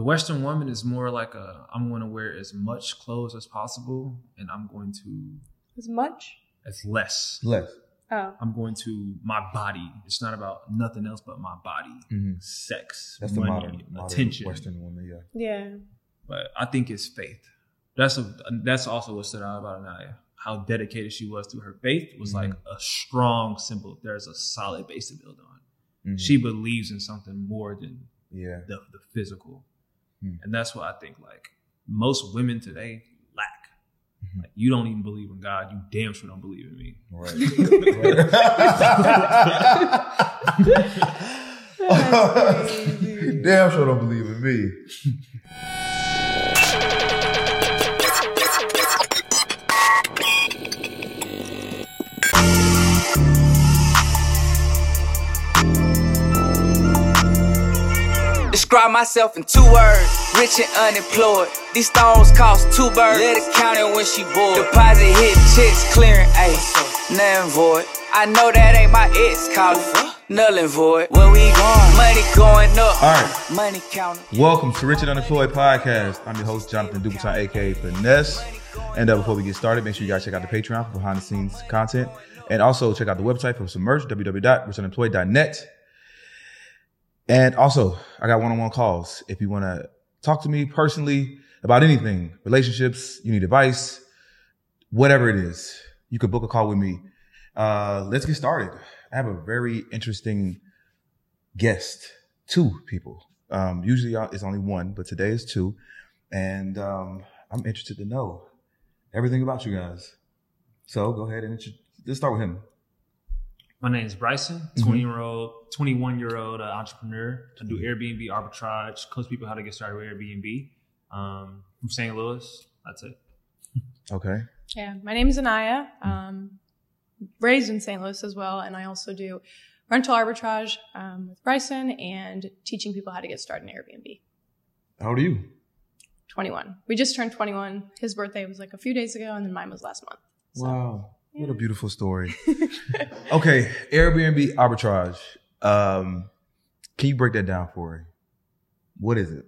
The Western woman is more like a I'm going to wear as much clothes as possible, and I'm going to As much? as less. Less. Oh. I'm going to my body. It's not about nothing else but my body, hmm sex, That's the money, modern, modern attention. Western woman. Yeah. Yeah. But I think it's faith. That's a that's also what stood out about Anaya. How dedicated she was to her faith was like Mm-hmm. a strong symbol. There's a solid base to build on. Mhm. She believes in something more than Yeah. the, the physical. Hmm. And that's what I think like most women today lack. Mhm. Like you don't even believe in God, you damn sure don't believe in me. Right. That's. Damn sure don't believe in me. Describe myself in two words, rich and unemployed. These stones cost two birds. Let it count it when she bored. Deposit hit checks clearing, ayy, nothing void. I know that ain't my ex calling, null and void. Where we going? Money going up, All right. money counting. Welcome to Rich and Unemployed Podcast. I'm your host, Jonathan Dubuton, aka Finesse. And uh, before we get started, make sure you guys check out the Patreon for behind the scenes content. And also check out the website for some merch, www.richandunemployed.net. And also, I got one on one calls. If you want to talk to me personally about anything, relationships, you need advice, whatever it is, you could book a call with me. Uh, let's get started. I have a very interesting guest, two people. Um, usually it's only one, but today is two. And um, I'm interested to know everything about you guys. So go ahead and let's start with him. My name is Bryson, Mhm. 20 year old, 21 year old uh, entrepreneur. I do Airbnb arbitrage, coach people how to get started with Airbnb. Um, from St. Louis. That's it. Okay. Yeah, my name is Anaya. Um, raised in St. Louis as well, and I also do rental arbitrage um, with Bryson and teaching people how to get started in Airbnb. How old are you? 21. We just turned 21. His birthday was like a few days ago, and then mine was last month. So, Wow. What a beautiful story. okay. Airbnb arbitrage. Um, can you break that down for me? What is it?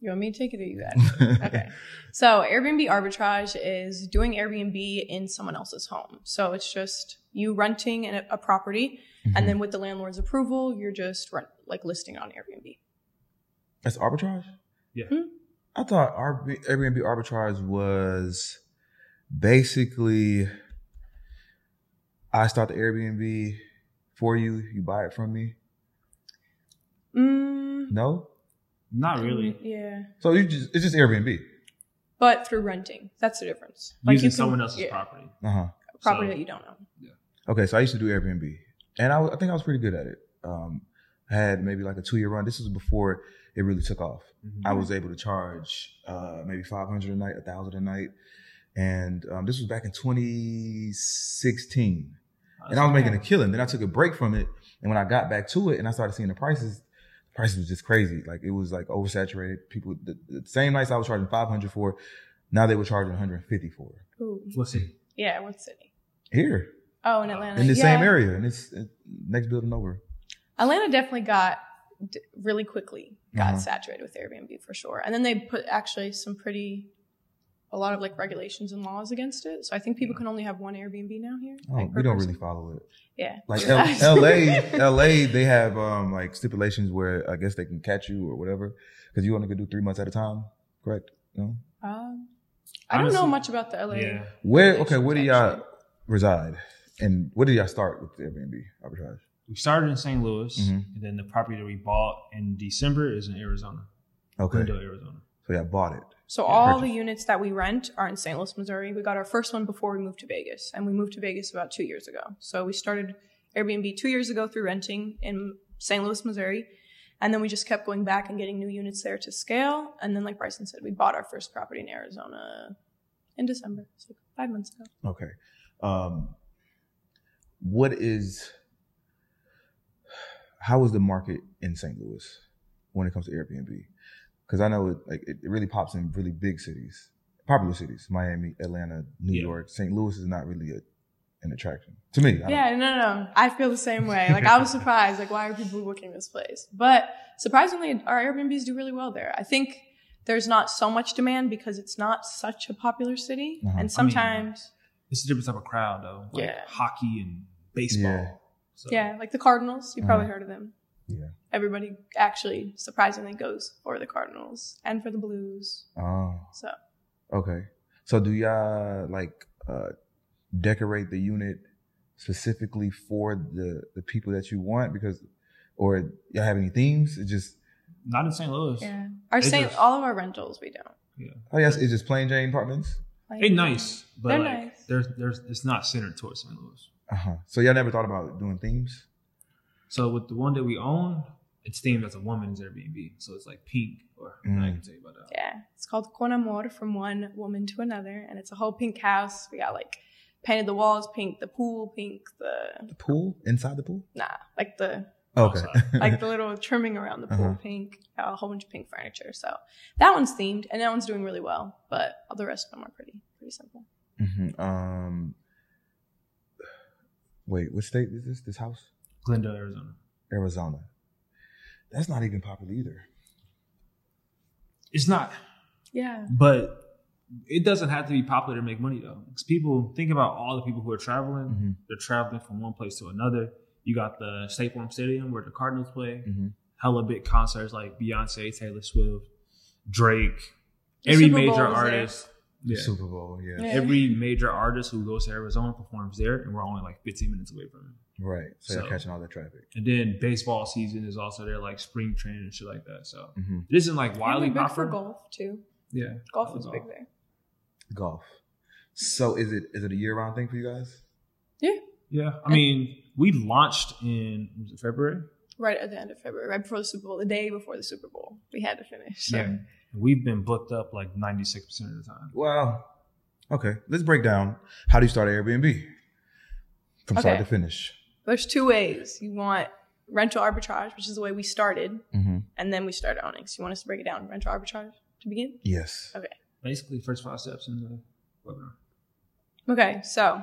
You want me to take it or you got it? Okay. So Airbnb arbitrage is doing Airbnb in someone else's home. So it's just you renting a, a property, Mm-hmm. and then with the landlord's approval, you're just rent, like listing on Airbnb. That's arbitrage? Yeah. Hmm. I thought Airbnb Airbnb arbitrage was basically I start the Airbnb for you, you buy it from me. Mm, No? Not really. Yeah. So you just it's just Airbnb. But through renting, that's the difference. Using you can- someone else's yeah, property. Uh-huh. property So- that you don't own. Yeah. Okay, so I used to do Airbnb. And I, was- I think I was pretty good at it. Um I had maybe like a two year run. This was before it really took off. Mhm. I was able to charge uh, maybe five hundred a night, a thousand a night, and um, this was back in 2016. And I was making a killing. Then I took a break from it, and when I got back to it, and I started seeing the prices, the prices was just crazy. Like it was like oversaturated. People, the, the same nights I was charging five hundred for, now they were charging one hundred and fifty for it. Ooh. What city? Yeah, what city? here Oh, in Atlanta. in the yeah. same area, and it's uh, next building over. Atlanta definitely got d- really quickly got Uh-huh. saturated with Airbnb for sure. And then they put actually some pretty a lot of like regulations and laws against it. So I think people can only have one Airbnb now here. Oh, like, we don't person. really follow it. Yeah. Like L- LA, LA, they have um like stipulations where I guess they can catch you or whatever because you only can do three months at a time. Correct? No. Um, I don't know much about the LA. Yeah. Where? Okay. Where do y'all Actually. reside? And where did y'all start with the Airbnb arbitrage? We started in St. Louis, Mhm. and then the property that we bought in December is in Arizona, Okay. Glendale, Arizona. So y'all bought it. So all Purchase. the units that we rent are in St. Louis, Missouri. We got our first one before we moved to Vegas, and we moved to Vegas about two years ago. So we started Airbnb two years ago through renting in St. Louis, Missouri, and then we just kept going back and getting new units there to scale. And then, like Bryson said, we bought our first property in Arizona in December, so five months ago. Okay. Um, what is? How is the market in St. Louis when it comes to Airbnb? Because I know it like it, it really pops in really big cities, popular cities: Miami, Atlanta, New Yeah. York. St. Louis is not really a an attraction to me. I Yeah, no, no, no. I feel the same way. Like I was surprised. Like, why are people booking this place? But surprisingly, our Airbnbs do really well there. I think there's not so much demand because it's not such a popular city, Uh-huh. and sometimes, It's a different type of crowd though. Like Yeah. hockey and baseball. Yeah. So, yeah, like the Cardinals. You probably Uh-huh. heard of them. Yeah. Everybody actually surprisingly goes for the Cardinals and for the Blues. Oh, So okay. So do y'all like uh decorate the unit specifically for the the people that you want because or y'all have any themes? It just Not in St. Louis. yeah, our They Saint, just- all of our rentals we don't. I guess it's just plain Jane apartments. Like, They nice, but They're like nice. there's there's it's not centered towards St. Louis. Uh-huh. So y'all never thought about doing themes? So with the one that we own, it's themed as a woman's Airbnb. So it's like pink or I Mm. can tell you about that. Yeah, it's called Con Amor from one woman to another, and it's a whole pink house. We got like painted the walls pink, the pool pink, the The pool? Inside the pool? nah, like the Okay. Like the little trimming around the pool Uh-huh. pink, a whole bunch of pink furniture. So that one's themed, and that one's doing really well. But all the rest of them are pretty pretty simple. hmm Um wait, what state is this? This house? Glendale, Arizona. Arizona. That's not even popular either. It's not, Yeah, but it doesn't have to be popular to make money though. Because people think about all the people who are traveling. Mhm. They're traveling from one place to another. You got the State Farm Stadium where the Cardinals play. Mhm. Hella big concerts like Beyonce, Taylor Swift, Drake, The every Super major is there. artist. Yeah. Super Bowl, yeah. Yeah. Every major artist who goes to Arizona performs there, and we're only like 15 minutes away from it. Right. So, So- you're catching all the traffic. And then baseball season is also there, like spring training and shit like that. So hmm this isn't like and wildly they're big for golf too. Yeah, Golf Golf is is big off. there. Golf. So is it is it a year round thing for you guys? yeah. Yeah. I mean, we launched in was it February. Right at the end of February, right before the Super Bowl, the day before the Super Bowl, we had to finish. So. Yeah, we've been booked up like 96 percent of the time. Wow. Okay. Let's break down how do you start an Airbnb from start to finish. There's two ways. You want rental arbitrage, which is the way we started, Mm-hmm. and then we started owning. So you want us to break it down, rental arbitrage to begin? Yes. Okay. Basically, first five steps in the webinar. Okay, so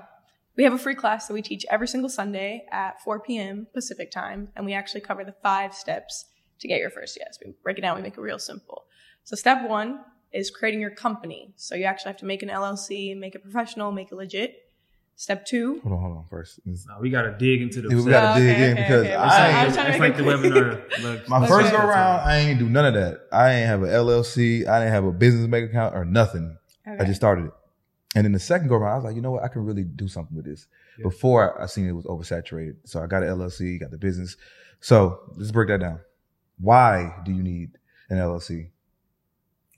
we have a free class that we teach every single Sunday at 4 p.m. Pacific time, and we actually cover the five steps to get your first yes. We break it down, we make it real simple. So step one is creating your company. So you actually have to make an LLC, make it professional, make it legit. Step two, Hold on, hold on. First, This- Now we got to dig into the. we gotta Okay, dig in okay, because okay. I, I ain't- was trying to It's like the clear. webinar. like, my first go around, I ain't do none of that. I ain't have an LLC. I didn't have a business bank account or nothing. I just started it. And then the second go around, I was like, you know what? I can really do something with this. Yeah. Before I seen it was oversaturated. So I got an LLC, got the business. So let's break that down. Why do you need an LLC?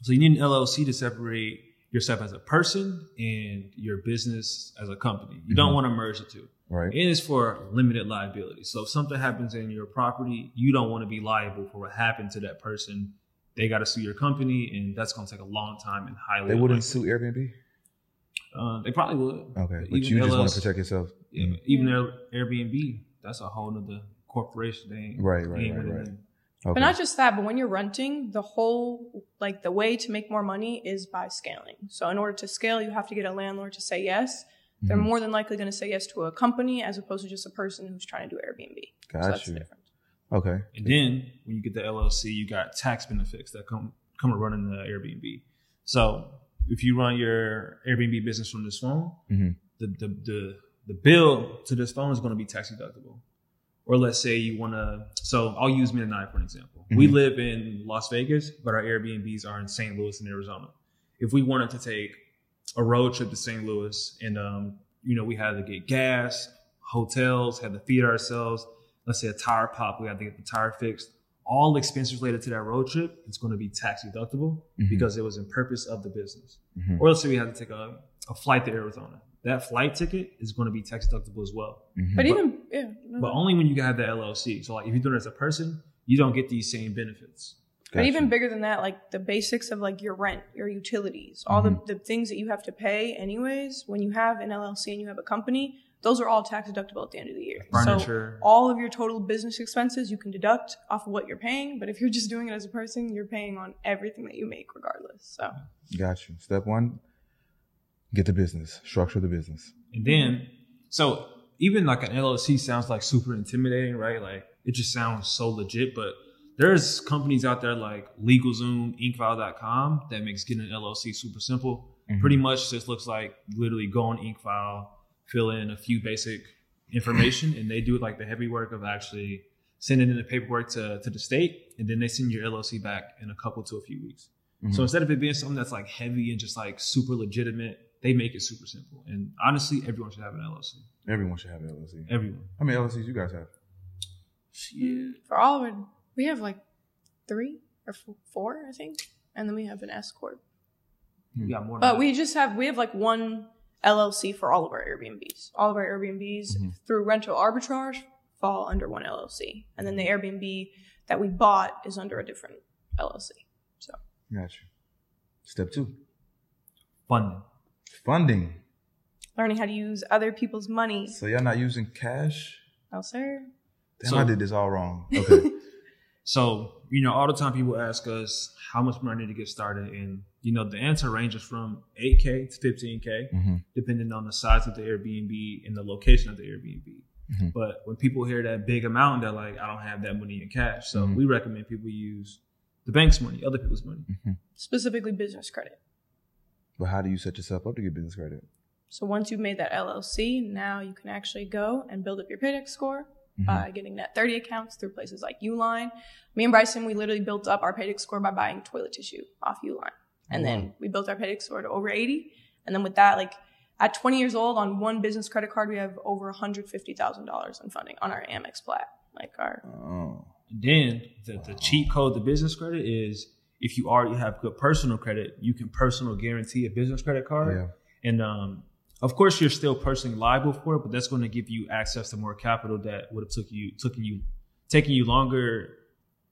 So you need an LLC to separate yourself as a person and your business as a company. You don't Mhm. want to merge the two. Right. And It is for limited liability. So if something happens in your property, you don't want to be liable for what happened to that person. They got to sue your company, and that's going to take a long time and highly. They wouldn't sue Airbnb? Uh, they probably would. Okay. But even you just want to protect yourself. Yeah, Mm. even Airbnb, that's a whole other corporation. They ain't, Right, right, right, right. In. Okay. But not just that, but when you're renting, the whole like the way to make more money is by scaling. So in order to scale, you have to get a landlord to say yes. They're Mhm. more than likely going to say yes to a company as opposed to just a person who's trying to do Airbnb. so that's you. the difference. Okay. And then when you get the LLC, you got tax benefits that come come with running the Airbnb. So if you run your Airbnb business from this phone, Mhm. the, the the the bill to this phone is going to be tax deductible. Or let's say you want to. So I'll use Mid and I for an example. We Mhm. live in Las Vegas, but our Airbnbs are in St. Louis and Arizona. If we wanted to take a road trip to St. Louis, and um, you know, we had to get gas, hotels, had to feed ourselves. Let's say a tire pop, we had to get the tire fixed. All expenses related to that road trip, it's going to be tax deductible Mhm. because it was in purpose of the business. Mhm. Or let's say we had to take a, a flight to Arizona. That flight ticket is going to be tax deductible as well. Mhm. But even yeah, no, But only when you have the LLC. So like if you're doing it as a person, you don't get these same benefits. But even bigger than that, like the basics of like your rent, your utilities, all Mm-hmm. the, the things that you have to pay anyways, when you have an LLC and you have a company, those are all tax deductible at the end of the year. So all of your total business expenses you can deduct off of what you're paying. But if you're just doing it as a person, you're paying on everything that you make regardless. So Got you. Step one, get the business, structure the business. And then So even like an LLC sounds like super intimidating, right? Like it just sounds so legit, but there's companies out there like LegalZoom, Incfile.com that makes getting an LLC super simple. Mhm. Pretty much just looks like literally go on Inkfile, fill in a few basic information, and they do like the heavy work of actually sending in the paperwork to, to the state, and then they send your LLC back in a couple to a few weeks. Mhm. So instead of it being something that's like heavy and just like super legitimate, they make it super simple. And honestly, everyone should have an LLC. Everyone should have an LLC. Everyone. How many LLCs you guys have? Shit. For all of it, we have like three or four, I think, and then we have an S corp. We got more. But that. we just have we have like one LLC for all of our Airbnbs. All of our Airbnbs Mhm. through rental arbitrage fall under one LLC, and then the Airbnb that we bought is under a different LLC. So Gotcha. Step two, funding. Funding. learning how to use other people's money. So y'all not using cash? Oh, sir. Damn, So- I did this all wrong. Okay. So, you know, all the time people ask us how much money to get started. And, you know, the answer ranges from 8K to 15K, hmm depending on the size of the Airbnb and the location of the Airbnb. Mhm. But when people hear that big amount, they're like, I don't have that money in cash. So Mhm. we recommend people use the bank's money, other people's money. Specifically, business credit. But how do you set yourself up to get business credit? So once you've made that LLC, now you can actually go and build up your Paydex score Mhm. by getting net 30 accounts through places like Uline. Me and Bryson, we literally built up our Paydex score by buying toilet tissue off Uline. And then we built our Paydex score to over 80. And then with that, like at 20 years old on one business credit card, we have over $150,000 in funding on our Amex plat. Like our, Oh. Then the, the cheat code the business credit is if you already have good personal credit, you can personal guarantee a business credit card. Yeah. And um, of course, you're still personally liable for it, but that's going to give you access to more capital that would have took you taken you taking you longer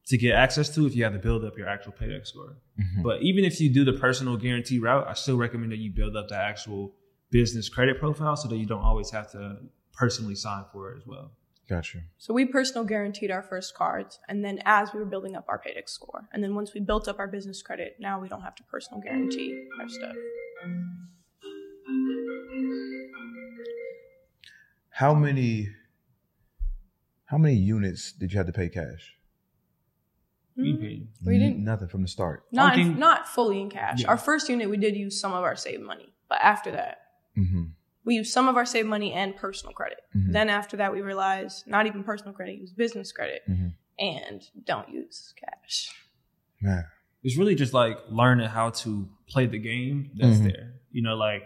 to get access to if you had to build up your actual paydex score. Mhm. But even if you do the personal guarantee route, I still recommend that you build up the actual business credit profile so that you don't always have to personally sign for it as well. Gotcha. so we personal guaranteed our first cards. And then as we were building up our Paydex score. And then once we built up our business credit, now we don't have to personal guarantee our stuff. How many? How many units did you have to pay cash? We Mhm. paid. We didn't- nothing from the start. Not Parking- not fully in cash. Yeah. Our first unit, we did use some of our saved money, but after that, hmm we used some of our saved money and personal credit. Mhm. Then after that, we realized not even personal credit, use business credit, Mhm. and don't use cash. Man. it's really just like learning how to play the game that's Mhm. there. You know, like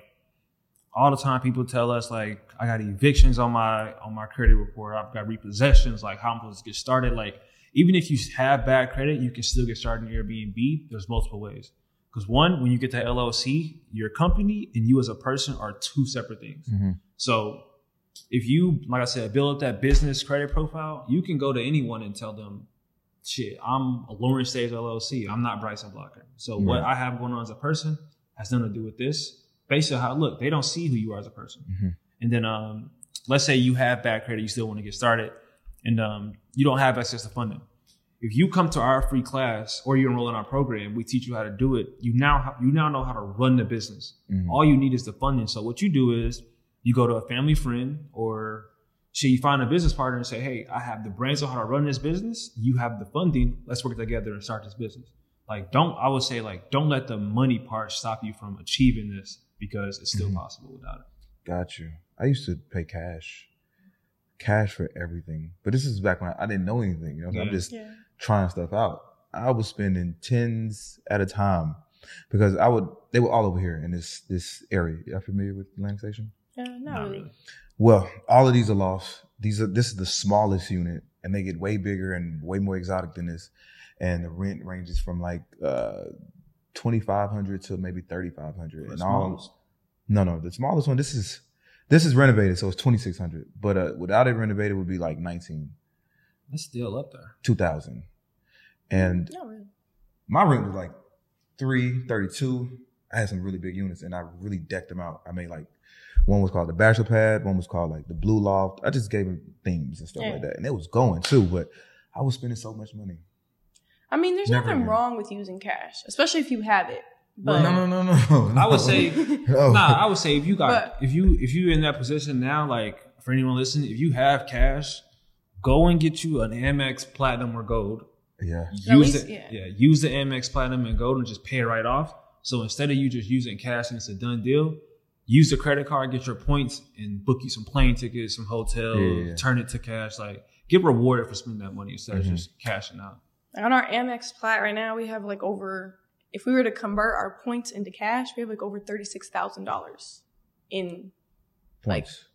all the time people tell us like I got evictions on my on my credit report, I've got repossessions, like how I'm supposed to get started. Like even if you have bad credit, you can still get started in Airbnb. There's multiple ways. Because one, when you get to LLC, your company and you as a person are two separate things. Mhm. So if you, like I said, build up that business credit profile, you can go to anyone and tell them, shit, I'm a Lawrence Stage LLC. I'm not Bryson Blocker. So what I have going on as a person has nothing to do with this. Based on how look, they don't see who you are as a person. Mhm. And then um, let's say you have bad credit, you still want to get started, and um, you don't have access to funding. If you come to our free class or you enroll in our program, we teach you how to do it. You now ha- you now know how to run the business. Mhm. All you need is the funding. So what you do is you go to a family friend or shit, you find a business partner and say, Hey, I have the brains on how to run this business. You have the funding. Let's work together and start this business. Like, don't, I would say like, don't let the money part stop you from achieving this because it's still Mhm. possible without it. Got you. I used to pay cash, cash for everything. But this is back when I, I didn't know anything. You know, I'm just Yeah. trying stuff out. I was spending tens at a time because I would. They were all over here in this this area. Y'all familiar with Atlantic Station? Yeah, not, Not really. really. Well, all of these are lost. These are this is the smallest unit, and they get way bigger and way more exotic than this. And the rent ranges from like uh twenty five hundred to maybe thirty five hundred. And the all no, no, the smallest one. This is this is renovated, so it's twenty six hundred. But uh, without it renovated, would be like nineteen, It's still up there. two thousand. And Not really. my rent was like three thirty two. I had some really big units, and I really decked them out. I made like one was called the bachelor pad, one was called like the blue loft. I just gave them themes and stuff Yeah. like that, and it was going too. But I was spending so much money. I mean, there's Never nothing again. wrong with using cash, especially if you have it. But no, no, no, no. I would say, No. nah. I would say if you got, But- if you if you in that position now, like for anyone listening, if you have cash, go and get you an Amex Platinum or Gold. Yeah. Use least- it, yeah. yeah. Use the Amex Platinum and Gold and just pay it right off. So instead of you just using cash and it's a done deal, use the credit card, get your points, and book you some plane tickets, some hotel, Yeah, yeah, yeah. turn it to cash. Like get rewarded for spending that money instead Mhm. of just cashing out. on our Amex Plat right now, we have like over. If we were to convert our points into cash, we have like over thirty six thousand dollars in Like- Points.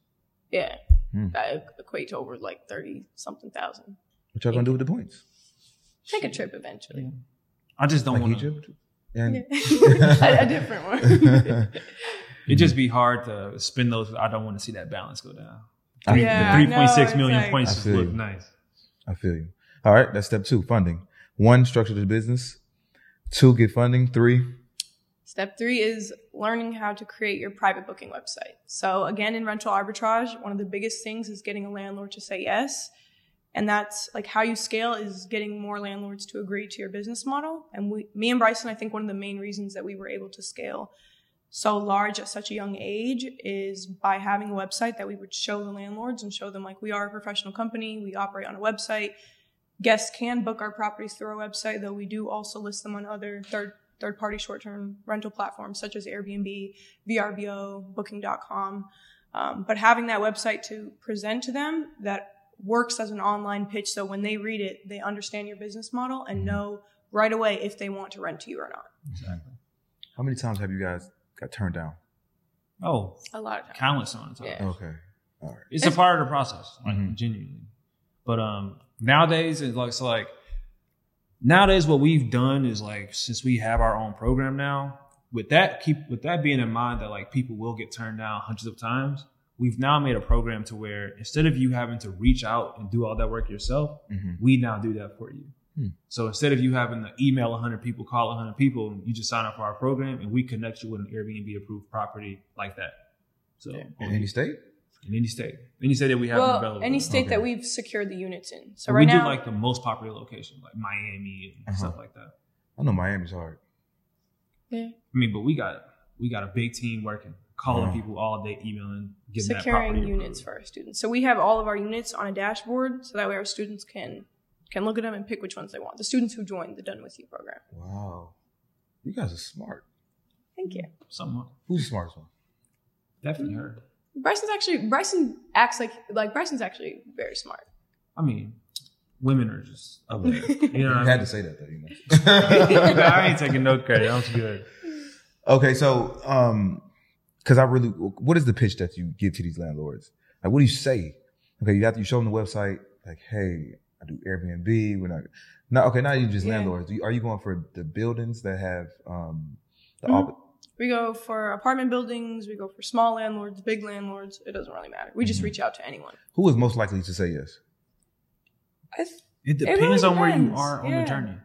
yeah. Hmm. That equate to over like thirty something thousand. What y'all gonna do with the points? Take a trip eventually. I just don't Like want to. Egypt? And a, a different one. It'd just be hard to spend those. I don't want to see that balance go down. I- Yeah, Three I know, point six it's million like- points I look you. nice. I feel you. All right, that's step two, funding. One, structure the business. Two, get funding. Three, Step three is learning how to create your private booking website. So again, in rental arbitrage, one of the biggest things is getting a landlord to say yes. And that's like how you scale is getting more landlords to agree to your business model. And we, me and Bryson, I think one of the main reasons that we were able to scale so large at such a young age is by having a website that we would show the landlords and show them like we are a professional company, we operate on a website. Guests can book our properties through our website, though we do also list them on other third third party short term rental platforms such as Airbnb, VRBO, Booking.com. Um, but having that website to present to them that works as an online pitch, so when they read it, they understand your business model and know right away if they want to rent to you or not. Exactly. how many times have you guys got turned down? Oh, A lot of times. countless on time. Yeah. Okay. All right. It's a part of the process, like Mhm. genuinely. But um, nowadays like so like nowadays what we've done is like since we have our own program now, with that keep with that being in mind that like people will get turned down hundreds of times, we've now made a program to where instead of you having to reach out and do all that work yourself, Mhm. we now do that for you. Hmm. So instead of you having to email 100 people, call 100 people, you just sign up for our program and we connect you with an Airbnb approved property like that. So Yeah. In any state? In any state, any state that we have Well, available. any state that we've secured the units in. So So right we now, do like the most popular location, like Miami and Uh-huh. stuff like that. I know Miami's hard. yeah, I mean, but we got we got a big team working, calling Wow. people all day, emailing, getting securing property units approved. for our students. So we have all of our units on a dashboard, so that way our students can can look at them and pick which ones they want. The students who joined the Done With You program. Wow. You guys are smart. Thank you. Someone Who's the smartest one? definitely heard. Bryson's actually Bryson acts like like Bryson's actually very smart. I mean, women are just up there. You know You I had mean? to say that though, you know. I ain't taking no credit. That was good. Okay, so um, because I really, what is the pitch that you give to these landlords? Like, what do you say? Okay, you have to you show them the website. Like, hey, I do Airbnb. We're not, no, okay, now you just Yeah. landlords. Do you- Are you going for the buildings that have um the Mhm. op- We go for apartment buildings, we go for small landlords, big landlords. It doesn't really matter. We just Mhm. reach out to anyone. who is most likely to say yes? I th- It really depends on where you are on Yeah. the journey.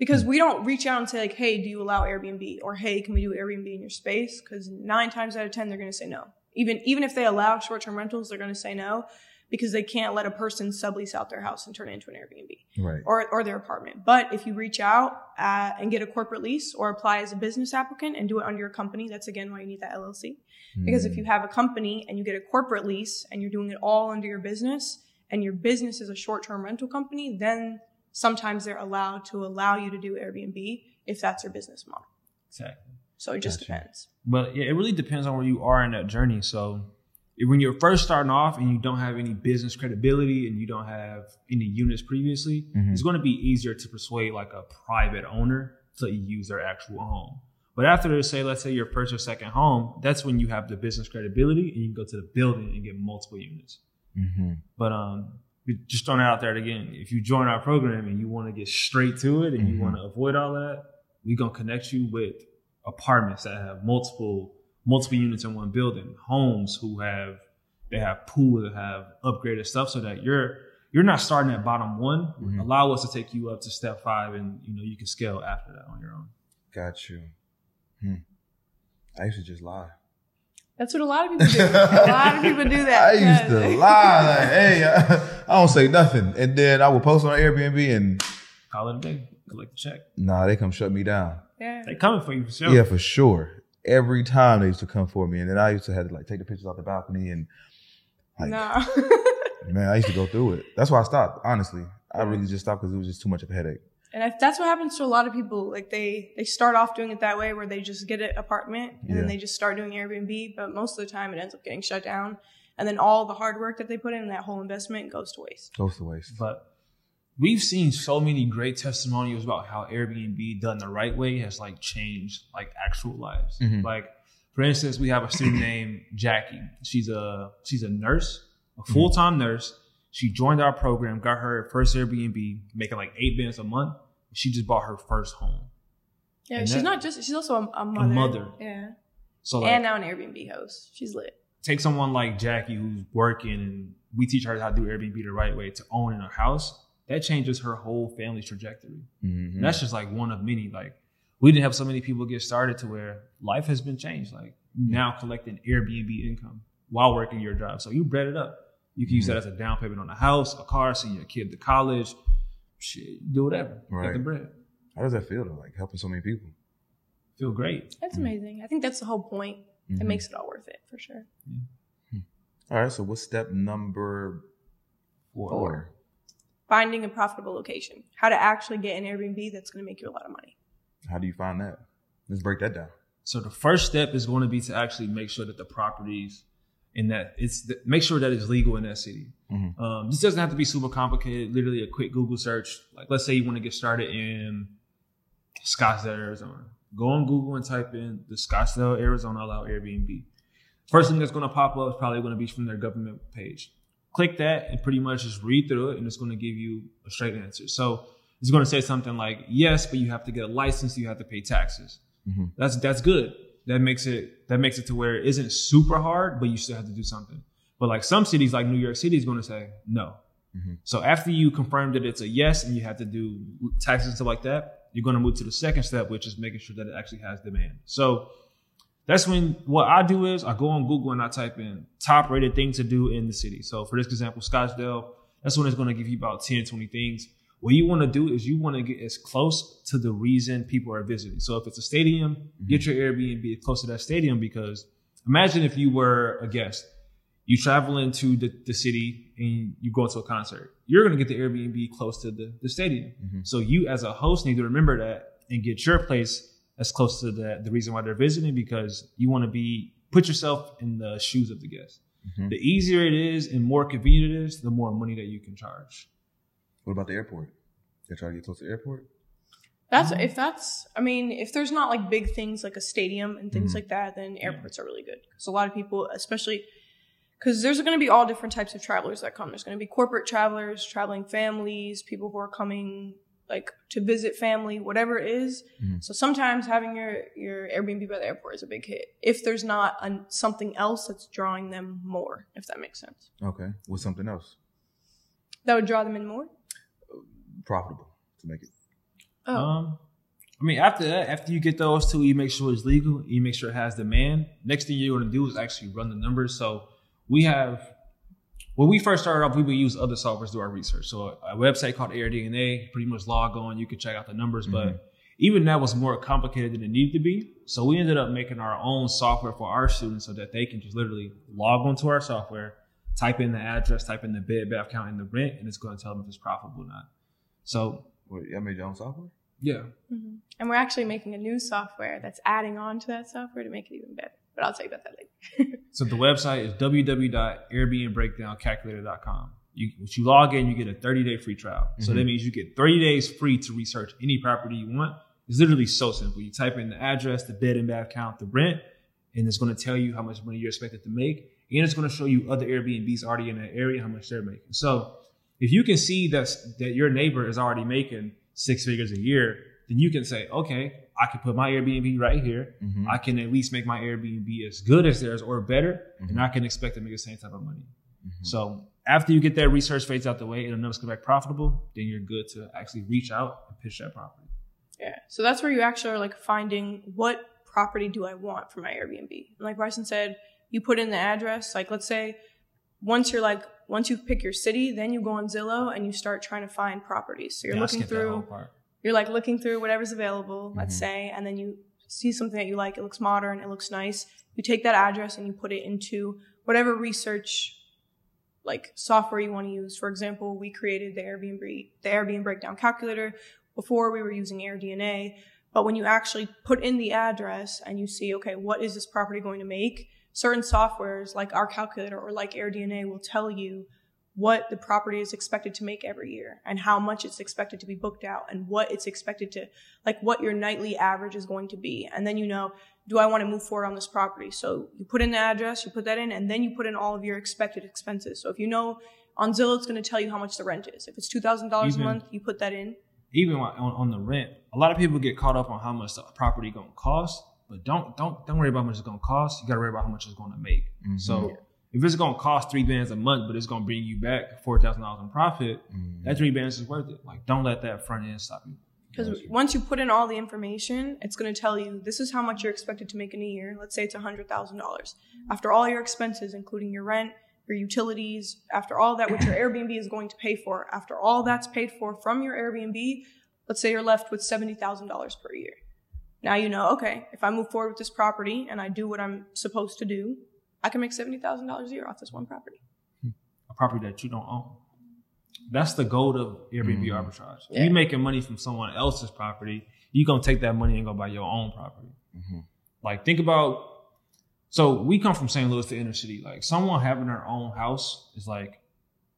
because we don't reach out and say like, "Hey, do you allow Airbnb?" or "Hey, can we do Airbnb in your space?" Because nine times out of ten, they're going to say no. Even even if they allow short-term rentals, they're going to say no because they can't let a person sublease out their house and turn it into an Airbnb Right. or or their apartment. But if you reach out uh, and get a corporate lease or apply as a business applicant and do it under your company, that's again why you need that LLC. Because if Mm. you have a company and you get a corporate lease and you're doing it all under your business and your business is a short-term rental company, then sometimes they're allowed to allow you to do Airbnb if that's your business model. Exactly. So it just Gotcha. depends. But yeah, it really depends on where you are in that journey. So if- when you're first starting off and you don't have any business credibility and you don't have any units previously, Mhm. it's going to be easier to persuade like a private owner to use their actual home. But after, say, let's say your first or second home, that's when you have the business credibility and you can go to the building and get multiple units. Mhm. But um, we- just throwing it out there again, if you join our program and you want to get straight to it and Mhm. you want to avoid all that, we're gonna connect you with apartments that have multiple multiple units in one building, homes who have they have pools that have upgraded stuff, so that you're you're not starting at bottom one. Mhm. Allow us to take you up to step five, and you know you can scale after that on your own. Got you. Hmm. I used to just lie. That's what a lot of people do. a lot of people do that. I used to lie. Like, hey, I, I don't say nothing, and then I would post on Airbnb, and Call it a day, collect the check. nah, they come shut me down. Yeah. They coming for you for sure. Yeah, for sure. Every time they used to come for me, and then I used to have to like take the pictures off the balcony, and like, no. man, I used to go through it. That's why I stopped. Honestly, I really just stopped because it was just too much of a headache. and if that's what happens to a lot of people. Like they they start off doing it that way, where they just get an apartment and Yeah. then they just start doing Airbnb. But most of the time, it ends up getting shut down, and then all the hard work that they put in that whole investment goes to waste. Goes to waste. But we've seen so many great testimonials about how Airbnb done the right way has like changed like actual lives. Mhm. Like for instance, we have a student named Jackie. She's a she's a nurse, a full time nurse. She joined our program, got her first Airbnb, making like eight bands a month. She just bought her first home. Yeah, And she's that- not just she's also a, a mother. mother. Yeah, So like, and now an Airbnb host. She's lit. take someone like Jackie who's working and we teach her how to do Airbnb the right way to own in a house. That changes her whole family's trajectory. Mhm. And that's just like one of many. Like we didn't have so many people get started to where life has been changed. Like you now collecting Airbnb income while working your job. So you bred it up. You can use that as a down payment on a house, a car, send your kid to college, shit, do whatever. Get Right. the bread. How does that feel though? Like helping so many people. Feel great. That's amazing. I think that's the whole point. It Mhm. makes it all worth it for sure. All right. So what's step number four? Finding a profitable location. How to actually get an Airbnb that's going to make you a lot of money. How do you find that? Let's break that down. So the first step is going to be to actually make sure that the properties in that it's make sure that it's legal in that city. Mhm. Um, this doesn't have to be super complicated. Literally a quick Google search. Like let's say you want to get started in Scottsdale, Arizona. Go on Google and type in the Scottsdale, Arizona allow Airbnb. First thing that's going to pop up is probably going to be from their government page. Click that and pretty much just read through it, and it's going to give you a straight answer. So it's going to say something like, "Yes, but you have to get a license. You have to pay taxes." Mhm. That's that's good. That makes it that makes it to where it isn't super hard, but you still have to do something. But like some cities, like New York City, is going to say no. Mhm. So after you confirm that it's a yes and you have to do taxes and stuff like that, you're going to move to the second step, which is making sure that it actually has demand. So that's when what I do is I go on Google and I type in top rated thing to do in the city. So for this example, Scottsdale, that's when it's going to give you about 10, 20 things. What you want to do is you want to get as close to the reason people are visiting. So if it's a stadium, get your Airbnb close to that stadium because imagine if you were a guest, you travel into the, the city and you go to a concert. You're going to get the Airbnb close to the, the stadium. Mhm. So you as a host need to remember that and get your place as close to the, the reason why they're visiting because you want to be put yourself in the shoes of the guest. Mhm. The easier it is and more convenient it is, the more money that you can charge. What about the airport? They try to get close to the airport. That's if that's. I mean, if there's not like big things like a stadium and things Mhm. like that, then airports are really good because a lot of people, especially because there's going to be all different types of travelers that come. There's going to be corporate travelers, traveling families, people who are coming like to visit family, whatever it is. Mhm. So sometimes having your your Airbnb by the airport is a big hit if there's not an, something else that's drawing them more. If that makes sense, Okay. What's something else that would draw them in more. profitable to make it? Oh, Um, I mean, after that, after you get those two, you make sure it's legal. You make sure it has demand. Next thing you're going to do is actually run the numbers. So we have, when we first started off, we would use other softwares to do our research. So a, a website called AirDNA, pretty much log on, you can check out the numbers. Mhm. But even that was more complicated than it needed to be. So we ended up making our own software for our students so that they can just literally log onto our software, type in the address, type in the bed, bath count, and the rent, and it's going to tell them if it's profitable or not. So Wait, y'all made your own software? yeah. hmm And we're actually making a new software that's adding on to that software to make it even better. But I'll tell you about that later. So the website is www.airbnbbreakdowncalculator.com. You, once you log in, you get a 30 day free trial. So that Mhm. means you get 30 days free to research any property you want. It's literally so simple. You type in the address, the bed and bath count, the rent, and it's going to tell you how much money you're expected to make. And it's going to show you other Airbnbs already in that area, how much they're making. So if you can see that, that your neighbor is already making six figures a year, then you can say, okay, I can put my Airbnb right here. Mhm. I can at least make my Airbnb as good as theirs or better, Mhm. and I can expect to make the same type of money. Mhm. So after you get that research phase out the way and the numbers come back profitable, then you're good to actually reach out and pitch that property. yeah. So that's where you actually are like finding what property do I want for my Airbnb. And like Bryson said, you put in the address. Like let's say once you're like once you pick your city, then you go on Zillow and you start trying to find properties. So you're Yeah, looking skipped that whole through part. You're like looking through whatever's available, let's mm-hmm. say, and then you see something that you like. It looks modern. It looks nice. You take that address and you put it into whatever research like software you want to use. For example, we created the Airbnb the Airbnb breakdown calculator. Before we were using AirDNA, but when you actually put in the address and you see, okay, what is this property going to make? Certain softwares like our calculator or like AirDNA will tell you what the property is expected to make every year and how much it's expected to be booked out and what it's expected to like what your nightly average is going to be. And then you know do i want to move forward on this property? So you put in the address you put that in and then you put in all of your expected expenses. So if you know on zillow it's going to tell you how much the rent is. If it's $2000 a month you put that in. Even on, on the rent, a lot of people get caught up on how much the property gonna cost, but don't don't don't worry about how much it's gonna cost. You gotta worry about how much it's gonna make. Mm-hmm. So if it's gonna cost three bands a month, but it's gonna bring you back four thousand dollars in profit, mm-hmm. that three bands is worth it. Like don't let that front end stop you. Because once you put in all the information, it's going to tell you this is how much you're expected to make in a year. Let's say it's $100,000. After all your expenses, including your rent, your utilities, after all that, which your Airbnb is going to pay for, after all that's paid for from your Airbnb, let's say you're left with $70,000 per year. Now you know, okay, if I move forward with this property and I do what I'm supposed to do, I can make $70,000 a year off this one property. A property that you don't own. That's the goal of Airbnb Mhm. arbitrage. Yeah. you're making money from someone else's property, you're gonna take that money and go buy your own property. Mhm. Like think about so we come from St. Louis to inner city. Like someone having their own house is like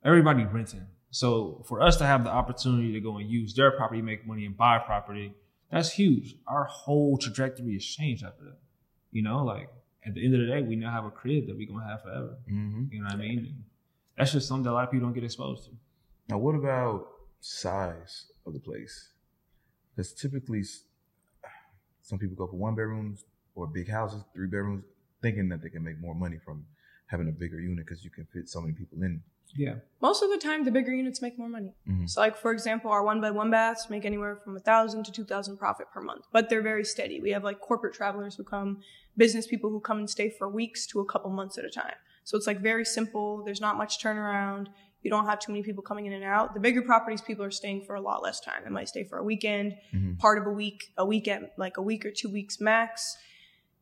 everybody renting. So for us to have the opportunity to go and use their property, make money and buy property, that's huge. Our whole trajectory has changed after that. You know, like at the end of the day, we now have a crib that we're gonna have forever. Mhm. You know what I mean? And that's just something that a lot of people don't get exposed to. Now, what about size of the place? Because typically, some people go for one bedrooms or big houses, three bedrooms, thinking that they can make more money from having a bigger unit because you can fit so many people in. Yeah. Most of the time, the bigger units make more money. Mhm. So, like for example, our one bed, one baths make anywhere from a thousand to two thousand profit per month, but they're very steady. We have like corporate travelers who come, business people who come and stay for weeks to a couple months at a time. So it's like very simple. There's not much turnaround. You don't have too many people coming in and out. The bigger properties, people are staying for a lot less time. They might stay for a weekend, Mhm. part of a week, a weekend, like a week or two weeks max.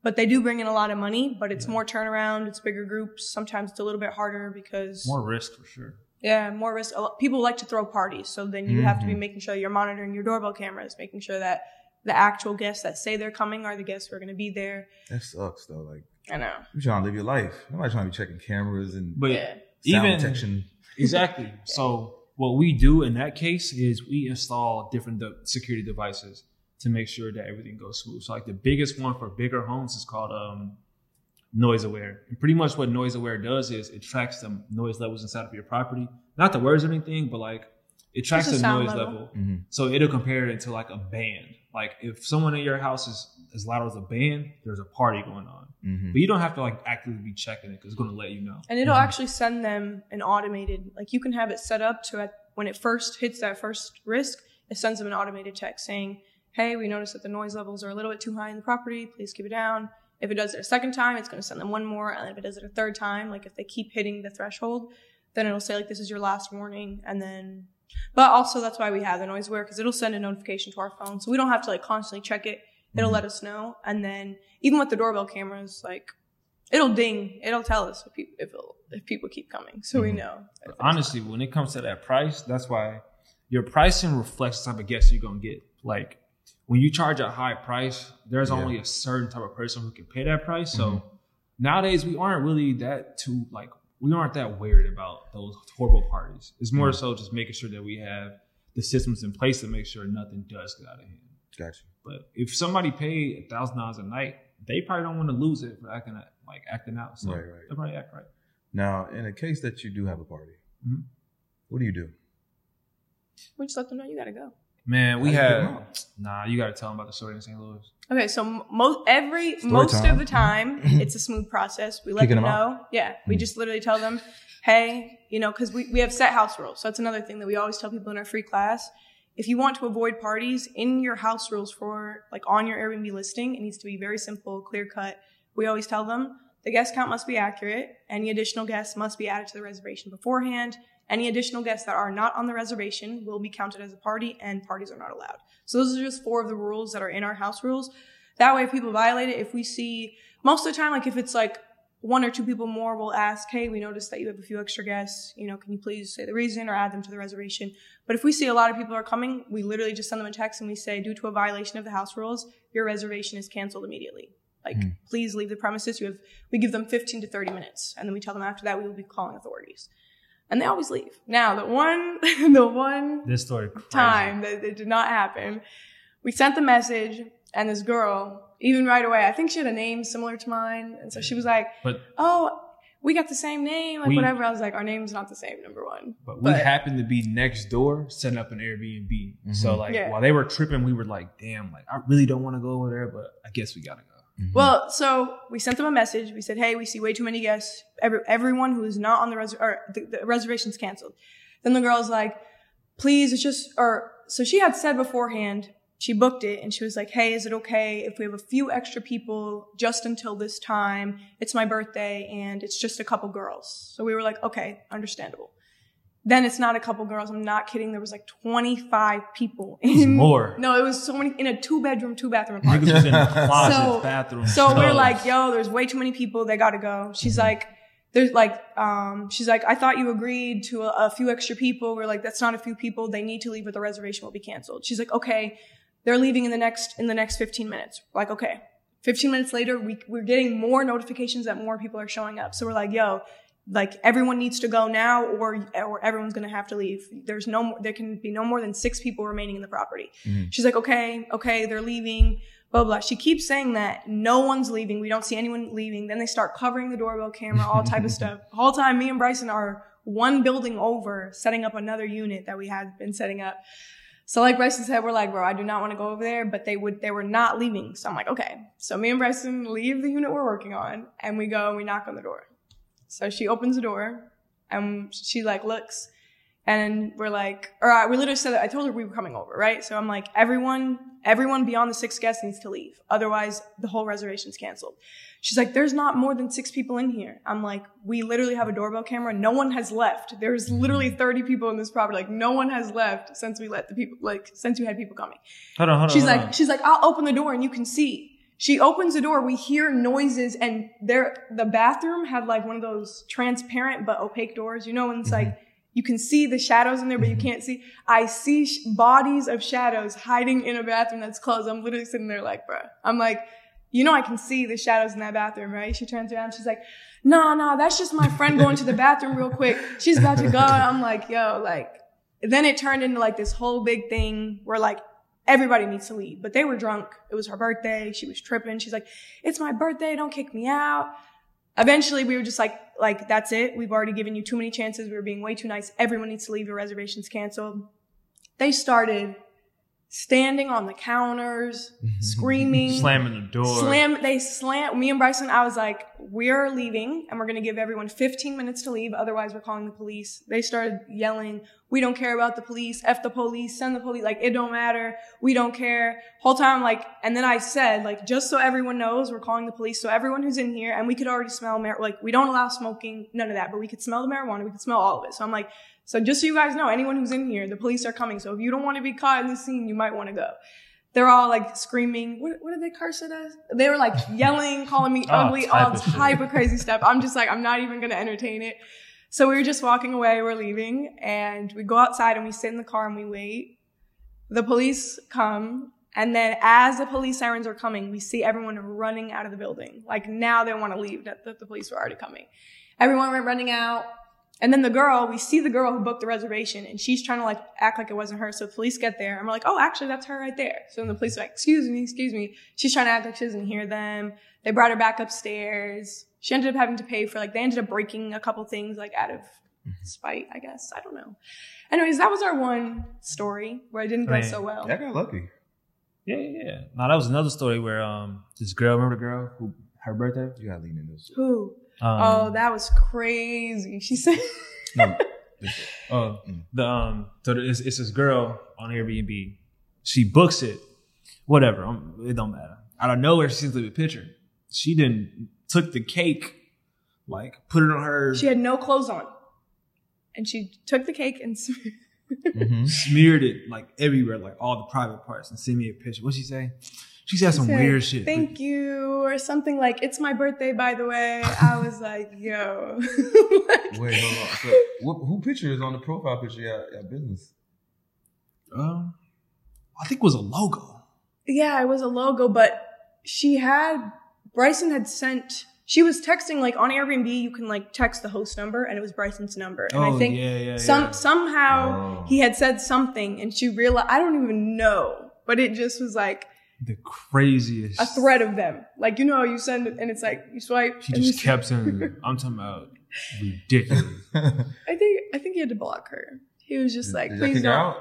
But they do bring in a lot of money, but it's more turnaround. It's bigger groups. Sometimes it's a little bit harder because More risk for sure. yeah, more risk. Lot, people like to throw parties, so then you have to be Mhm. making sure you're monitoring your doorbell cameras, making sure that the actual guests that say they're coming are the guests who are going to be there. That sucks, though. Like, I know. you're trying to live your life. Nobody's trying to be checking cameras and But Yeah. sound even protection. Exactly. So what we do in that case is we install different de- security devices to make sure that everything goes smooth. So like the biggest one for bigger homes is called um, Noise Aware. And pretty much what Noise Aware does is it tracks the noise levels inside of your property. Not the words or anything, but like it tracks the the noise level. level. Mhm. So it'll compare it to like a band. Like if someone in your house is as loud as a band, there's a party going on. Mhm. But you don't have to like actively be checking it because it's going to let you know. And it'll Mhm. actually send them an automated, like you can have it set up to at, when it first hits that first risk, it sends them an automated text saying, hey, we noticed that the noise levels are a little bit too high in the property. Please keep it down. If it does it a second time, it's going to send them one more. And if it does it a third time, like if they keep hitting the threshold, then it'll say like, this is your last warning. And then, but also that's why we have the noise aware because it'll send a notification to our phone. So we don't have to like constantly check it. It'll Mhm. let us know. And then even with the doorbell cameras, like it'll ding. It'll tell us if people, if, it'll, if people keep coming. So we Mhm. know. honestly, when it comes to that price, that's why your pricing reflects the type of guests you're gonna get. Like when you charge a high price, there's Yeah. only a certain type of person who can pay that price. So Mhm. nowadays we aren't really that too like we aren't that worried about those horrible parties. It's more Mhm. so just making sure that we have the systems in place to make sure nothing does get out of hand. Gotcha. But if somebody paid a thousand dollars a night, they probably don't want to lose it for acting like acting out. So Right, right. they'll probably act right. Now, in a case that you do have a party, Mhm. what do you do? We just let them know you got to go. Man, we How do you get had nah. You got to tell them about the story in St. Louis. Okay, so most every Story most time. of the time, it's a smooth process. We let Kicking them them know. Yeah, we Mm. just literally tell them, hey, you know, because we, we have set house rules. So that's another thing that we always tell people in our free class. If you want to avoid parties in your house rules for like on your Airbnb listing, it needs to be very simple, clear cut. We always tell them The guest count must be accurate. Any additional guests must be added to the reservation beforehand. Any additional guests that are not on the reservation will be counted as a party, and parties are not allowed. So those are just four of the rules that are in our house rules. That way, if people violate it, if we see most of the time, like if it's like one or two people more, we'll ask, hey, we noticed that you have a few extra guests. You know, can you please say the reason or add them to the reservation? But if we see a lot of people are coming, we literally just send them a text and we say, due to a violation of the house rules, your reservation is canceled immediately. Like, Mm. please leave the premises. You have, we give them 15 to 30 minutes. And then we tell them after that we will be calling authorities. And they always leave. Now, the one, the one This story crazy. time that it did not happen. We sent the message, and this girl, even right away, I think she had a name similar to mine, and so she was like, But "Oh, we got the same name, like We- whatever." I was like, "Our name's not the same." Number one, But we happened to be next door setting up an Airbnb. So Mhm. like Yeah. while they were tripping, we were like, damn, like I really don't want to go over there, but I guess we gotta go. Mhm. Well, so we sent them a message. We said, "Hey, we see way too many guests. Every, everyone who is not on the res or the, the reservation's canceled." Then the girl's like, "Please, it's just." Or so she had said beforehand. She booked it, and she was like, "Hey, is it okay if we have a few extra people just until this time? It's my birthday, and it's just a couple girls." So we were like, "Okay, understandable." Then it's not a couple girls. I'm not kidding. There was like 25 people. in- more. No, it was so many in a two bedroom, two bathroom apartment. Niggas was in closets, So- bathrooms. So we're like, yo, there's way too many people. They gotta go. She's like, there's like, um, she's like, I thought you agreed to a, a few extra people. We're like, that's not a few people. They need to leave or the reservation will be canceled. She's like, okay, they're leaving in the next, in the next 15 minutes. We're like, okay. 15 minutes later, we, we're getting more notifications that more people are showing up. So we're like, yo, like everyone needs to go now or, or everyone's going to have to leave. There's no more, there can be no more than six people remaining in the property. Mhm. She's like, okay, okay, they're leaving blah blah. She keeps saying that no one's leaving. We don't see anyone leaving. Then they start covering the doorbell camera, all type of stuff. The whole time, me and Bryson are one building over, setting up another unit that we had been setting up. So like Bryson said, we're like, bro, I do not want to go over there, but they would, they were not leaving. So I'm like, okay. So me and Bryson leave the unit we're working on, and we go and we knock on the door. So she opens the door, and she like looks, and we're like, or I, we literally said that I told her we were coming over, right? So I'm like, everyone, everyone beyond the six guests needs to leave. Otherwise, the whole reservation's canceled. She's like, there's not more than six people in here. I'm like, we literally have a doorbell camera. No one has left. There's literally 30 people in this property. Like, no one has left since we let the people, like, since we had people coming. hold on, hold on. She's hold like, on. she's like, I'll open the door and you can see. She opens the door. We hear noises and there, the bathroom had like one of those transparent but opaque doors. You know, when it's mm-hmm. like, you can see the shadows in there, but you mm-hmm. can't see. I see sh- bodies of shadows hiding in a bathroom that's closed. I'm literally sitting there like, bruh. I'm like, you know, I can see the shadows in that bathroom, right? She turns around. She's like, no, no, that's just my friend going to the bathroom real quick. She's about to go. I'm like, yo, like, then it turned into like this whole big thing where like everybody needs to leave, but they were drunk. It was her birthday. She was tripping. She's like, it's my birthday. Don't kick me out. Eventually we were just like, like, that's it. We've already given you too many chances. We were being way too nice. Everyone needs to leave. Your reservation's canceled. They started standing on the counters, mm-hmm. screaming, slamming the door. Slam, they slam, me and Bryson, I was like, we're leaving and we're going to give everyone 15 minutes to leave. Otherwise, we're calling the police. They started yelling, we don't care about the police. F the police, send the police. Like, it don't matter. We don't care. Whole time, like, and then I said, like, just so everyone knows, we're calling the police. So everyone who's in here, and we could already smell, mar- like, we don't allow smoking, none of that, but we could smell the marijuana. We could smell all of it. So I'm like, so just so you guys know, anyone who's in here, the police are coming. So if you don't want to be caught in the scene, you might want to go they're all like screaming. What, what did they curse at us? They were like yelling, calling me All ugly, type all of type of crazy stuff. I'm just like, I'm not even going to entertain it. So we were just walking away. We're leaving and we go outside and we sit in the car and we wait. The police come. And then as the police sirens are coming, we see everyone running out of the building. Like now they want to leave that, that the police were already coming. Everyone went running out. And then the girl, we see the girl who booked the reservation and she's trying to like act like it wasn't her. So the police get there and we're like, oh, actually that's her right there. So then the police are like, excuse me, excuse me. She's trying to act like she doesn't hear them. They brought her back upstairs. She ended up having to pay for like, they ended up breaking a couple things like out of spite, I guess. I don't know. Anyways, that was our one story where it didn't go Man. so well. Yeah, I got lucky. Yeah, yeah, yeah. No, that was another story where um this girl, remember the girl who her birthday? You gotta lean in this. Who? Um, oh, that was crazy. She said, No, Oh, Mm. the um, so it's, it's this girl on Airbnb. She books it, whatever. Um, it don't matter. Out of nowhere, she sees the picture. She didn't took the cake, like put it on her, She had no clothes on, and she took the cake and Mhm. smeared it like everywhere, like all the private parts, and sent me a picture. What'd she say? She said some said, weird shit. Thank you, or something like, "It's my birthday, by the way." I was like, "Yo." Wait, hold on. So, what, who picture is on the profile picture at, at business? Um, I think it was a logo. yeah, it was a logo, but she had Bryson had sent. She was texting like on Airbnb. You can like text the host number, and it was Bryson's number. And oh I think yeah, yeah, some yeah. somehow Oh. he had said something, and she realized. I don't even know, but it just was like the craziest a thread of them. Like you know, how you send it, and it's like you swipe. She just kept sending. it. I'm talking about ridiculous. I think I think he had to block her. He was just like, Did please don't.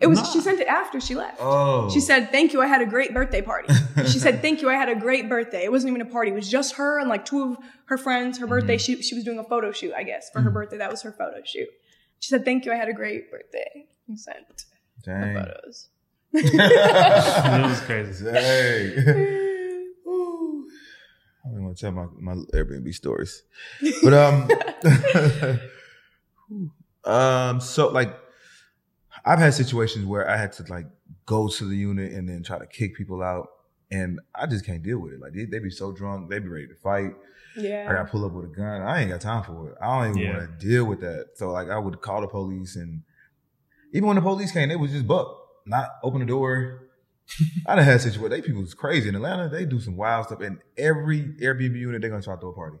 It was Nah. she sent it after she left. Oh. She said, "Thank you. I had a great birthday party." she said, "Thank you. I had a great birthday. It wasn't even a party. It was just her and like two of her friends. Her birthday. Mm-hmm. She she was doing a photo shoot, I guess, for her birthday. That was her photo shoot. She said, "Thank you. I had a great birthday." And sent the Dang. photos. It was crazy. Dang. Woo. I don't want to tell my, my Airbnb stories, but um, um, so like, I've had situations where I had to like go to the unit and then try to kick people out, and I just can't deal with it. Like they they be so drunk, they be ready to fight. Yeah. I got to pull up with a gun. I ain't got time for it. I don't even Yeah. want to deal with that. So like, I would call the police, and even when the police came, they was just buck, not open the door. I done had situations. They people is crazy in Atlanta. They do some wild stuff, in every Airbnb unit they're gonna try to throw a party.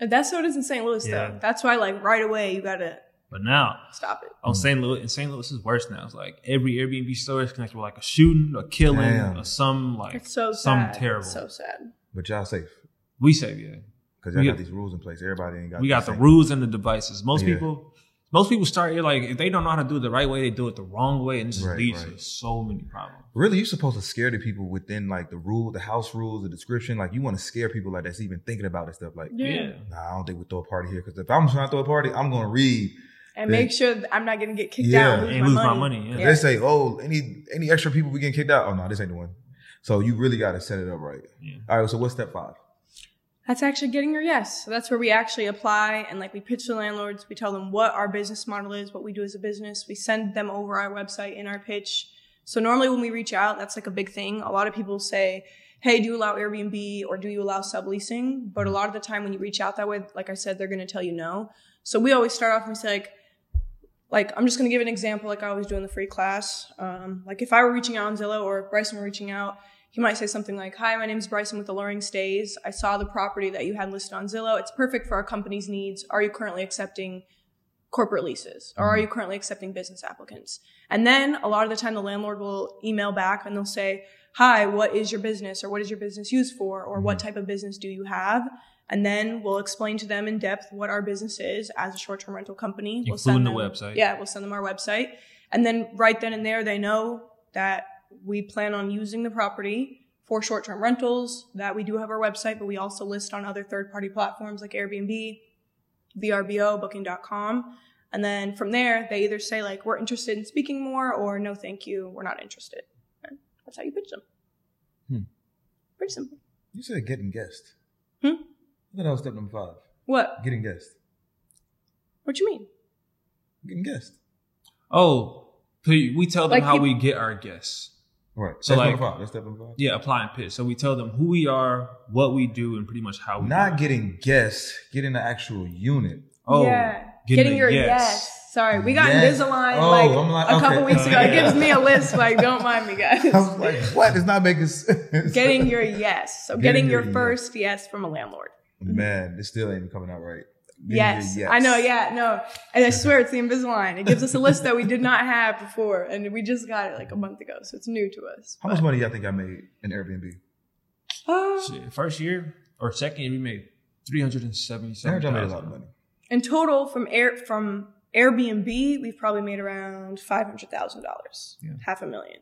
And that's what it is in St. Louis, Yeah. though. That's why, like, right away, you gotta But now stop it. Oh, on St. Louis, in St. Louis is worse now. It's like every Airbnb store is connected with like a shooting, a killing, Damn. or some like It's so some sad. terrible. It's so sad. But y'all safe we safe, yeah. because y'all We got got- these rules in place. Everybody ain't got. we got the same. rules and the devices. Most Yeah. people, most people start here like if they don't know how to do it the right way, they do it the wrong way, and it just Right, leads right. to so many problems. Really, you're supposed to scare the people within like the rule, the house rules, the description. Like you want to scare people like that's even thinking about this stuff. Like, Yeah, nah, I don't think we throw a party here because if I'm trying to throw a party, I'm gonna read. And They- make sure that I'm not gonna get kicked Yeah. out and lose, And my, lose money. my money, yeah. If They say, "Oh, any any extra people we getting kicked out?" Oh no, this ain't the one. So you really got to set it up right. Yeah. All right. So what's step five? That's actually getting your yes. So that's where we actually apply and like we pitch the landlords. We tell them what our business model is, what we do as a business. We send them over our website in our pitch. So normally when we reach out, that's like a big thing. A lot of people say, Hey, do you allow Airbnb or do you allow subleasing? But a lot of the time when you reach out that way, like I said, they're going to tell you no. So we always start off and say like, like I'm just going to give an example like I always do in the free class. Um, like if I were reaching out on Zillow or Bryson were reaching out, he might say something like, Hi, my name is Bryson with Alluring Stays. I saw the property that you had listed on Zillow. It's perfect for our company's needs. Are you currently accepting corporate leases or are mm-hmm. you currently accepting business applicants? And then a lot of the time the landlord will email back and they'll say, Hi, what is your business or what is your business used for or what mm-hmm. type of business do you have? And then we'll explain to them in depth what our business is as a short-term rental company. We'll Including send the website. Yeah, we'll send them our website. And then right then and there, they know that we plan on using the property for short-term rentals, that we do have our website, but we also list on other third-party platforms like Airbnb, VRBO, Booking.com. And then from there, they either say like, we're interested in speaking more or no, thank you, we're not interested. And that's how you pitch them. Hmm. Pretty simple. You said getting guests. Hmm? I thought that was step number five. What? Getting guests. What you mean? Getting guests. Oh, we tell them Like how peop- we get our guests. All right. So, Step like- five. That's step number five. Yeah, apply and pitch. So we tell them who we are, what we do, and pretty much how we. Not do getting guests. Getting the actual unit. Oh, yeah. getting Getting, your yes. yes. Sorry, we got Yes. Invisalign Oh, like, like, a couple okay. weeks ago. It gives me a list. Like, don't mind me, guys. I was like, what? It's not making sense. getting your yes. So Getting getting, your your, yes. first yes from a landlord. Man, this still ain't coming out right. Getting Yes. I know. Yeah. No. And I swear it's the Invisalign. It gives us a list that we did not have before, and we just got it like a month ago, so it's new to us. How much money y'all think I made in Airbnb? Uh, Shit, first year or second year, we made three hundred and I seventy-seven heard y'all made a lot of money. in total, from air from Airbnb, we've probably made around five hundred thousand dollars, Yeah. half a million,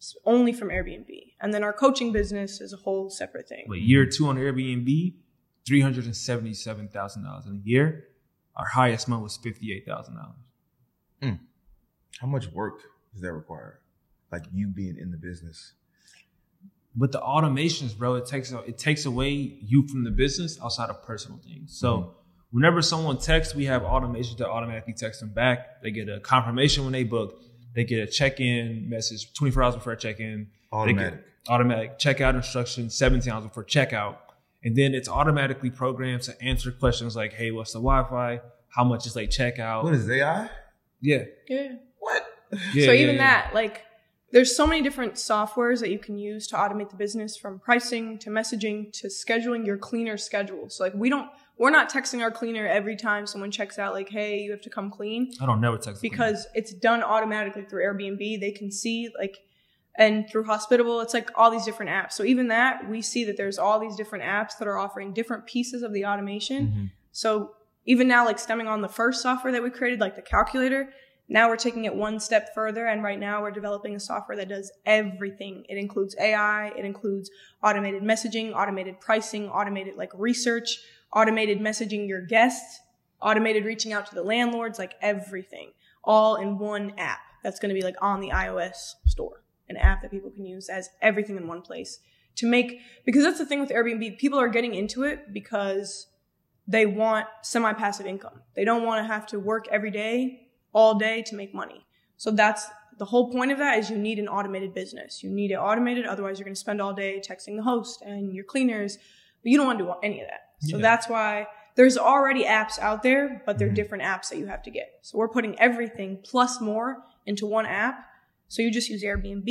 S- only from Airbnb. And then our coaching business is a whole separate thing. But year two on Airbnb, three hundred and seventy-seven thousand dollars in a year. Our highest month was fifty-eight thousand dollars. How much work does that require? Like you being in the business. But the automations, bro, it takes it takes away you from the business outside of personal things. So Mhm. whenever someone texts, we have automations that automatically text them back. They get a confirmation when they book. They get a check-in message 24 hours before check-in. Automatic. automatic checkout instructions 17 hours before checkout. And then it's automatically programmed to answer questions like, hey, what's the Wi-Fi? How much is late checkout? What is AI? yeah. Yeah. What? yeah. so yeah, even yeah. that, like, there's so many different softwares that you can use to automate the business from pricing to messaging to scheduling your cleaner schedule. So like we don't we're not texting our cleaner every time someone checks out like, hey, you have to come clean. I don't never text them. Because it's done automatically through Airbnb. They can see like and through Hospitable, it's like all these different apps. So even that, we see that there's all these different apps that are offering different pieces of the automation. Mhm. So even now, like stemming on the first software that we created, like the calculator, now we're taking it one step further. And right now we're developing a software that does everything. It includes AI, it includes automated messaging, automated pricing, automated like research, automated messaging your guests, automated reaching out to the landlords, like everything, all in one app that's going to be like on the iOS store, an app that people can use as everything in one place to make, because that's the thing with Airbnb. People are getting into it because they want semi passive income. They don't want to have to work every day, all day to make money. So that's the whole point of that is you need an automated business. You need it automated. Otherwise, you're going to spend all day texting the host and your cleaners, but you don't want to do any of that. So Yeah. that's why there's already apps out there, but they're Mhm. different apps that you have to get. So we're putting everything plus more into one app. So you just use Airbnb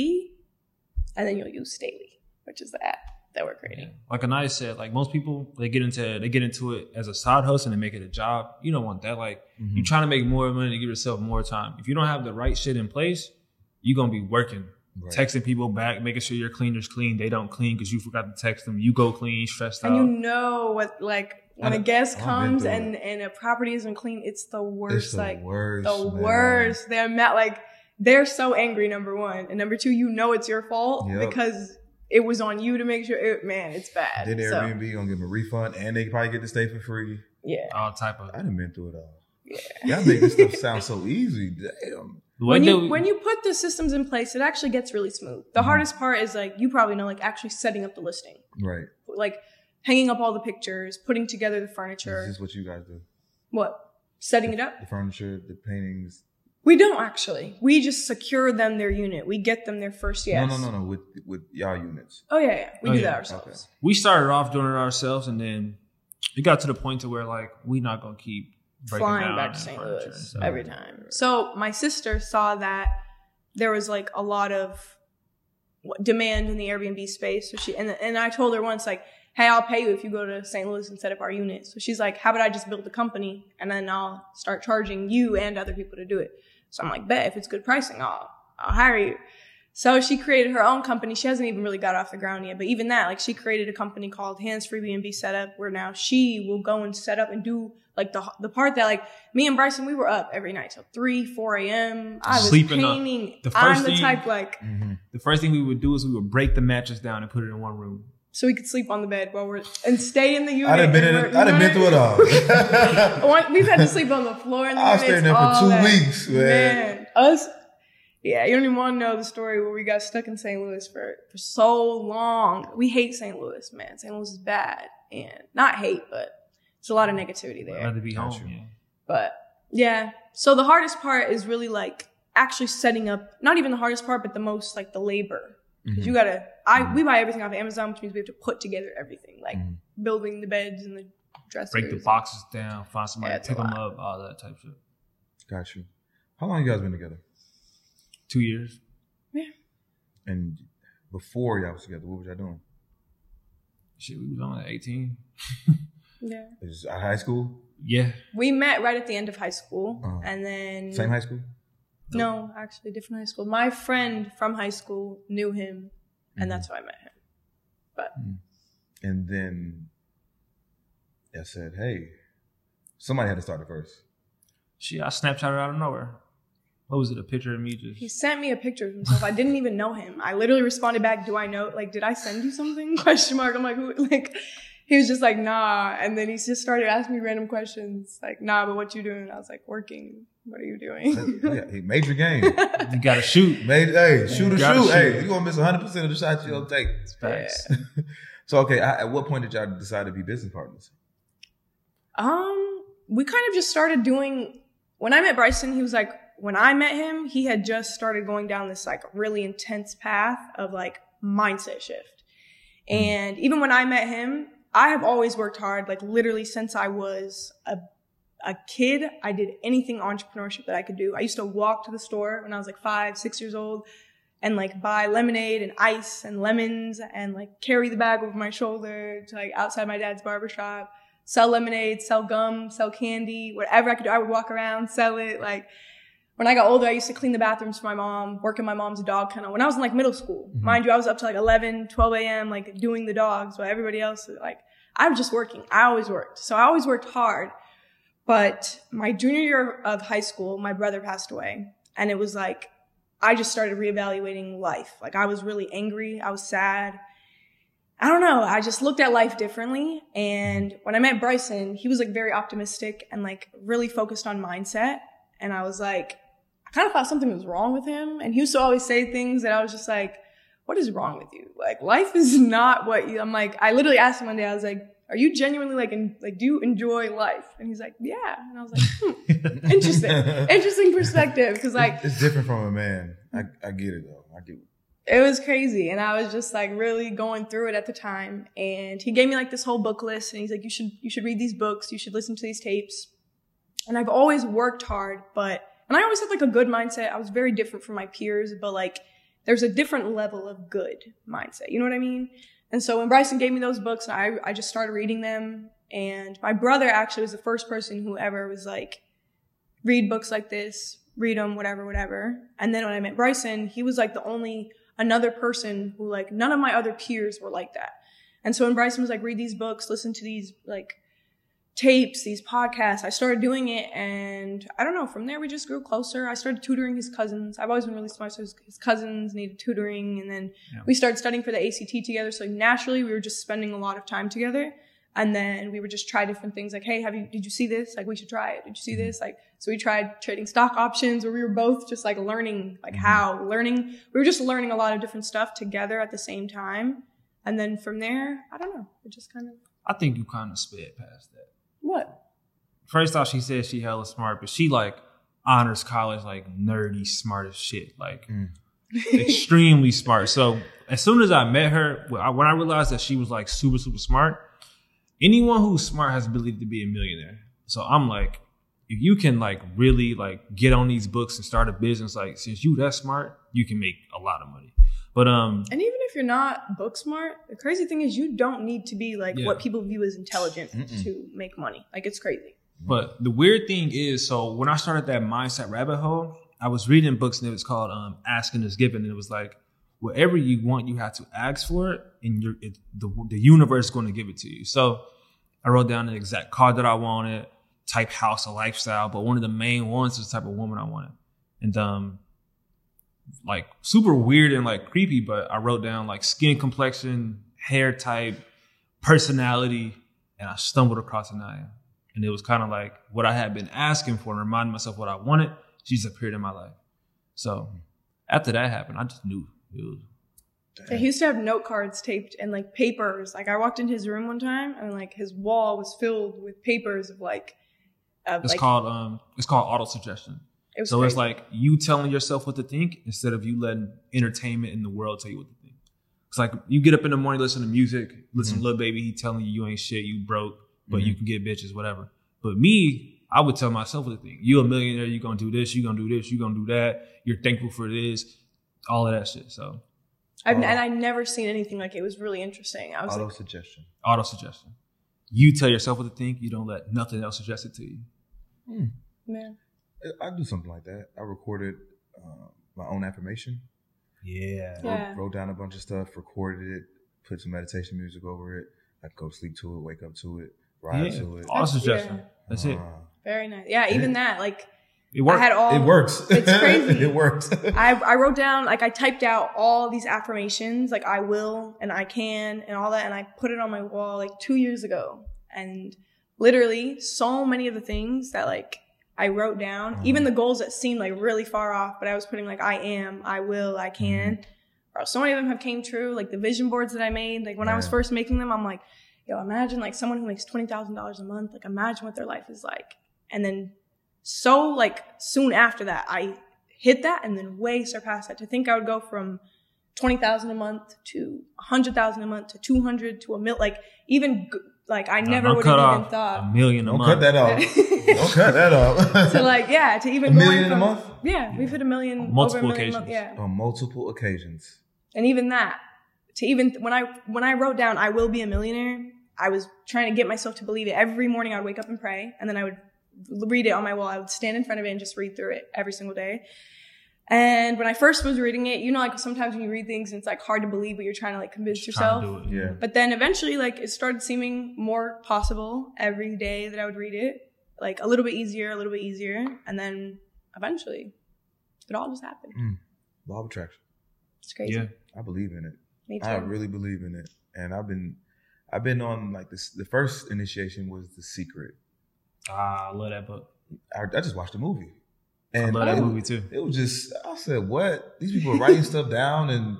and then you'll use Staley, which is the app that we're creating. Yeah. Like Anaya said, like most people, they get into they get into it as a side hustle and they make it a job. You don't want that. Like Mhm. you're trying to make more money to give yourself more time. If you don't have the right shit in place, you're gonna be working, Right. texting people back, making sure your cleaners clean. They don't clean because you forgot to text them. You go clean, stressed And out. And you know what, like, when a guest I've comes and, and a property isn't clean, it's the worst. It's the like, worst. the man. worst. They're mad, like, they're so angry, number one. And number two, you know it's your fault Yep. because it was on you to make sure it, man, it's bad. Then So, Airbnb gonna give them a refund, and they probably get to stay for free. yeah. all type of I done been through it all. Yeah. Y'all make this stuff sound so easy. Damn. the way When you, we- when you put the systems in place, it actually gets really smooth. The Mhm. hardest part is like, you probably know, like actually setting up the listing, Right. like hanging up all the pictures, putting together the furniture. This is what you guys do. what? Setting it up? The furniture, the paintings. We don't actually. We just secure them their unit. We get them their first yes. No, no, no, no. With with y'all units. Oh yeah, yeah. We Oh, do yeah. that ourselves. we started off doing it ourselves, and then it got to the point to where like we not gonna keep Flying down back to St. Louis stuff. every time. So my sister saw that there was like a lot of demand in the Airbnb space. So she and and I told her once like, "Hey, I'll pay you if you go to St. Louis and set up our unit." So she's like, "How about I just build the company and then I'll start charging you and other people to do it?" So I'm like, "Bet if it's good pricing, I'll I'll hire you." So she created her own company. She hasn't even really got off the ground yet, but even that, like she created a company called Hands Free B&B Setup, where now she will go and set up and do like the the part that like me and Bryson we were up every night till three, four a.m. I was Sleeping up. painting. The I'm first the thing- type like Mm-hmm. The first thing we would do is we would break the mattress down and put it in one room. So we could sleep on the bed while we're and stay in the unit. I done been in. and It, we're- I been through it all. We've had to sleep on the floor in the I was units, staying there for two that. weeks, man. Us, yeah, you don't even want to know the story where we got stuck in St. Louis for for so long. We hate St. Louis, man. St. Louis is bad, and not hate, but there's a lot of negativity there. I'd rather be home. Yeah. But yeah, so the hardest part is really like actually setting up. Not even the hardest part, but the most like the labor. Because Mm-hmm. you gotta, I we buy everything off Amazon, which means we have to put together everything, like Mhm. building the beds and the dressers. Break the boxes down, find somebody Yeah, to it's pick them up, all that type of shit. Got you. How long you guys been together? Two years. Yeah. And before y'all was together, what was y'all doing? Shit, we was on at 18. Yeah. Is it at high school? Yeah. We met right at the end of high school, Uh-huh. and then Same high school? No, actually, different high school. My friend from high school knew him, and Mhm. that's how I met him. But And then I said, hey, somebody had to start it first. She, I Snapchat her out of nowhere. What was it? A picture of me just. he sent me a picture of himself. I didn't even know him. I literally responded back, "Do I know? Like, did I send you something?" Question mark. I'm like, who? Like, he was just like, "Nah," and then he just started asking me random questions, like, "Nah, but what you doing?" I was like, "Working." What are you doing? yeah, he major game. You gotta shoot. Made, hey, shoot or shoot. shoot. Hey, you gonna miss 100 percent of the shots you don't take. Facts. So okay, at at what point did y'all decide to be business partners? Um, we kind of just started doing. When I met Bryson, he was like, when I met him, he had just started going down this like really intense path of like mindset shift. And even when I met him, I have always worked hard, like literally since I was a a kid, I did anything entrepreneurship that I could do. I used to walk to the store when I was like five, six years old and like buy lemonade and ice and lemons and like carry the bag over my shoulder to like outside my dad's barber shop, sell lemonade, sell gum, sell candy, whatever I could do. I would walk around, sell it. Like when I got older, I used to clean the bathrooms for my mom, work in my mom's dog kennel. When I was in like middle school, mm-hmm. mind you, I was up to like 11, 12 a.m., like doing the dogs while everybody else, like I was just working. I always worked. So I always worked hard. But my junior year of high school, my brother passed away. And it was like, I just started reevaluating life. Like I was really angry. I was sad. I don't know. I just looked at life differently. And when I met Bryson, he was like very optimistic and like really focused on mindset. And I was like, I kind of thought something was wrong with him. And he used to always say things that I was just like, what is wrong with you? Like life is not what you, I'm like, I literally asked him one day, I was like, are you genuinely like, in, like, do you enjoy life? And he's like, yeah. And I was like, hmm, interesting, interesting perspective. Cause like, It's different from a man. I, I get it though. I get it. it was crazy and i was just like really going through it at the time and he gave me like this whole book list and he's like you should you should read these books you should listen to these tapes and i've always worked hard but and i always had like a good mindset i was very different from my peers but like there's a different level of good mindset you know what i mean and so when bryson gave me those books i i just started reading them and my brother actually was the first person who ever was like read books like this, read them, whatever, whatever. And then when I met Bryson, he was like the only another person who like none of my other peers were like that. And so when Bryson was like, read these books, listen to these like tapes, these podcasts, I started doing it. And I don't know, from there we just grew closer. I started tutoring his cousins. I've always been really smart. So his, his cousins needed tutoring. And then Yeah. we started studying for the ACT together. So naturally we were just spending a lot of time together. And then we would just try different things like, hey, have you, did you see this? Like, we should try it. Did you see mm-hmm. this? Like, so we tried trading stock options where we were both just like learning, like mm-hmm. how, learning. We were just learning a lot of different stuff together at the same time. And then from there, I don't know. It just kind of, I think you kind of sped past that. What? First off, she said she hella smart, but she like honors college, like nerdy, smart as shit, like Mm. extremely smart. So as soon as I met her, when I, when I realized that she was like super, super smart, anyone who's smart has the ability to be a millionaire. So I'm like, if you can like really like get on these books and start a business, like since you that smart, you can make a lot of money. But um, And even if you're not book smart, the crazy thing is you don't need to be like Yeah. what people view as intelligent Mm-mm. to make money. Like it's crazy. But the weird thing is, so when I started that mindset rabbit hole, I was reading books and it was called um, "Asking is Given," and it was like, whatever you want, you have to ask for it, and you're, it, the the universe is going to give it to you. So I wrote down the exact car that I wanted, type house or lifestyle, but one of the main ones is the type of woman I wanted, and um, like super weird and like creepy. But I wrote down like skin complexion, hair type, personality, and I stumbled across Anaya. And it was kind of like what I had been asking for and reminding myself what I wanted. She just appeared in my life. So after that happened, I just knew it was. He used to have note cards taped and like papers. Like I walked into his room one time and like his wall was filled with papers of like, of It's like called um. It's called auto suggestion. It was So it's like you telling yourself what to think instead of you letting entertainment in the world tell you what to think. It's like you get up in the morning, listen to music, listen to mm-hmm. Lil Baby, he telling you you ain't shit, you broke, but you mm-hmm. can get bitches, whatever. But me, I would tell myself what to think. You a millionaire, you gonna do this, you gonna do this, you gonna do that. You're thankful for this, all of that shit. So I've, and I'd never seen anything like it. It was really interesting. I was Auto like, suggestion. auto suggestion. You tell yourself what to think. You don't let nothing else suggest it to you. man, I do something like that. I recorded uh, my own affirmation. Yeah. Yeah. Wrote, wrote down a bunch of stuff, recorded it, put some meditation music over it. I go sleep to it, wake up to it, ride Yeah. to it. Auto That's- suggestion. yeah. That's it. Uh, very nice. Yeah, even that. Like It worked. I had all. it works. It's crazy. it works. I, I wrote down like I typed out all these affirmations like I will and I can and all that and I put it on my wall like two years ago and literally so many of the things that like I wrote down, Mhm. even the goals that seemed like really far off, but I was putting like I am, I will, I can. Bro, so many of them have came true. Like the vision boards that I made, like when I was first making them, I'm like, yo, imagine like someone who makes twenty thousand dollars a month. Like imagine what their life is like. And then so like soon after that, I hit that and then way surpassed that. To think I would go from twenty thousand a month to a hundred thousand a month to two hundred to a mil, like even like I never would have even thought. a million a Don't month. cut that off. Don't cut that off. so like yeah, to even A going million a month? Yeah, we've hit a million, Multiple over a million a month, occasions. yeah, On multiple occasions. and even that to even when I when I wrote down I will be a millionaire, I was trying to get myself to believe it. Every morning I would wake up and pray, and then I would read it on my wall. I would stand in front of it and just read through it every single day. And when I first was reading it, you know, like sometimes when you read things, it's like hard to believe, but you're trying to like convince Trying yourself. to do it. Yeah. But then eventually, like, it started seeming more possible every day that I would read it. Like, a little bit easier, a little bit easier. And then eventually, it all just happened. Law of attraction. It's crazy. Yeah. I believe in it. Me too. I really believe in it. And I've been I've been on like this the first initiation was the secret. Ah, I love that book. I, I just watched the movie. I And love that it, movie too. it was just I said, What? These people are writing stuff down and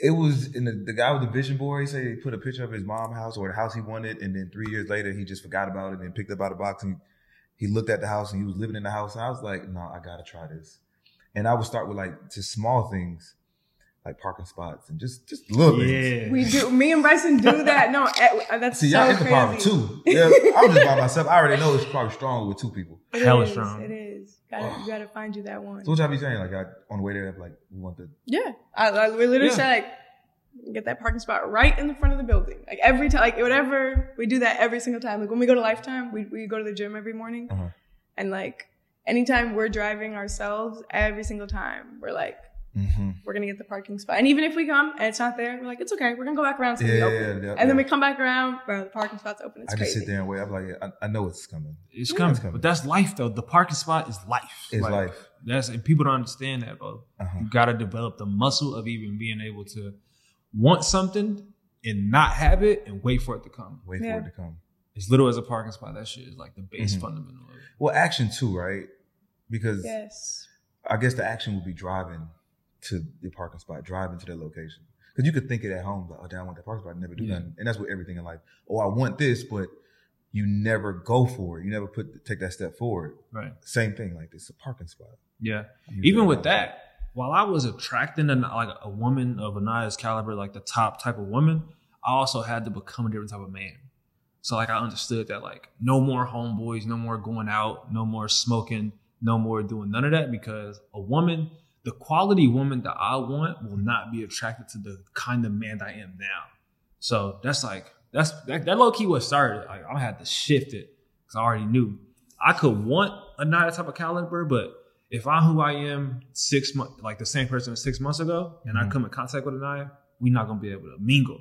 it was and the, the guy with the vision board, he said he put a picture of his mom house or the house he wanted, and then three years later he just forgot about it and picked up out of the box and he looked at the house and he was living in the house. And I was like, No, I gotta try this. And I would start with like just small things, like parking spots and just just little things. Yeah. We do. Me and Bryson do that. No, eh, that's See, so y'all in the crazy. power too. Yeah, I'm just by myself. I already know it's probably stronger with two people. It Hella is, strong. It is. Gotta, you gotta find you that one. So what y'all be saying? Like I, on the way there, like we want the Yeah, I, I we literally Yeah. said like, get that parking spot right in the front of the building. Like every time, like whatever we do that every single time. Like when we go to Lifetime, we we go to the gym every morning, Uh-huh. and like anytime we're driving ourselves, every single time we're like, mm-hmm. we're gonna get the parking spot. And even if we come and it's not there, we're like, it's okay. We're gonna go back around. So Yeah, yeah, yeah, open. yeah, and then we come back around, bro. The parking spot's open. It's I just sit there and wait. I'm like, yeah, I, I know it's coming. It's Yeah, coming. coming. But that's life though. The parking spot is life. It's Like, life. That's and people don't understand that, bro. Uh-huh. You gotta develop the muscle of even being able to want something and not have it and wait for it to come. Wait Yeah. for it to come. As little as a parking spot, that shit is like the base Mhm. fundamental of it. Well, action too, right? Because Yes. I guess the action would be driving to the parking spot, driving to their location. Because you could think it at home, like, oh, damn, I want that parking spot, I never do Yeah. nothing. And that's with everything in life. Oh, I want this, but you never go for it. You never put take that step forward. Right. Same thing, like this, a parking spot. Yeah. Use Even with that, while I was attracting a, like a woman of Anaya's caliber, like the top type of woman, I also had to become a different type of man. So like I understood that like no more homeboys, no more going out, no more smoking, no more doing none of that because a woman, the quality woman that I want will not be attracted to the kind of man that I am now. So that's like that's that, that low key what started. Like I had to shift it because I already knew I could want another type of caliber, but if I'm who I am six months, like the same person six months ago, and I Mhm. come in contact with Anaya, we're not gonna be able to mingle.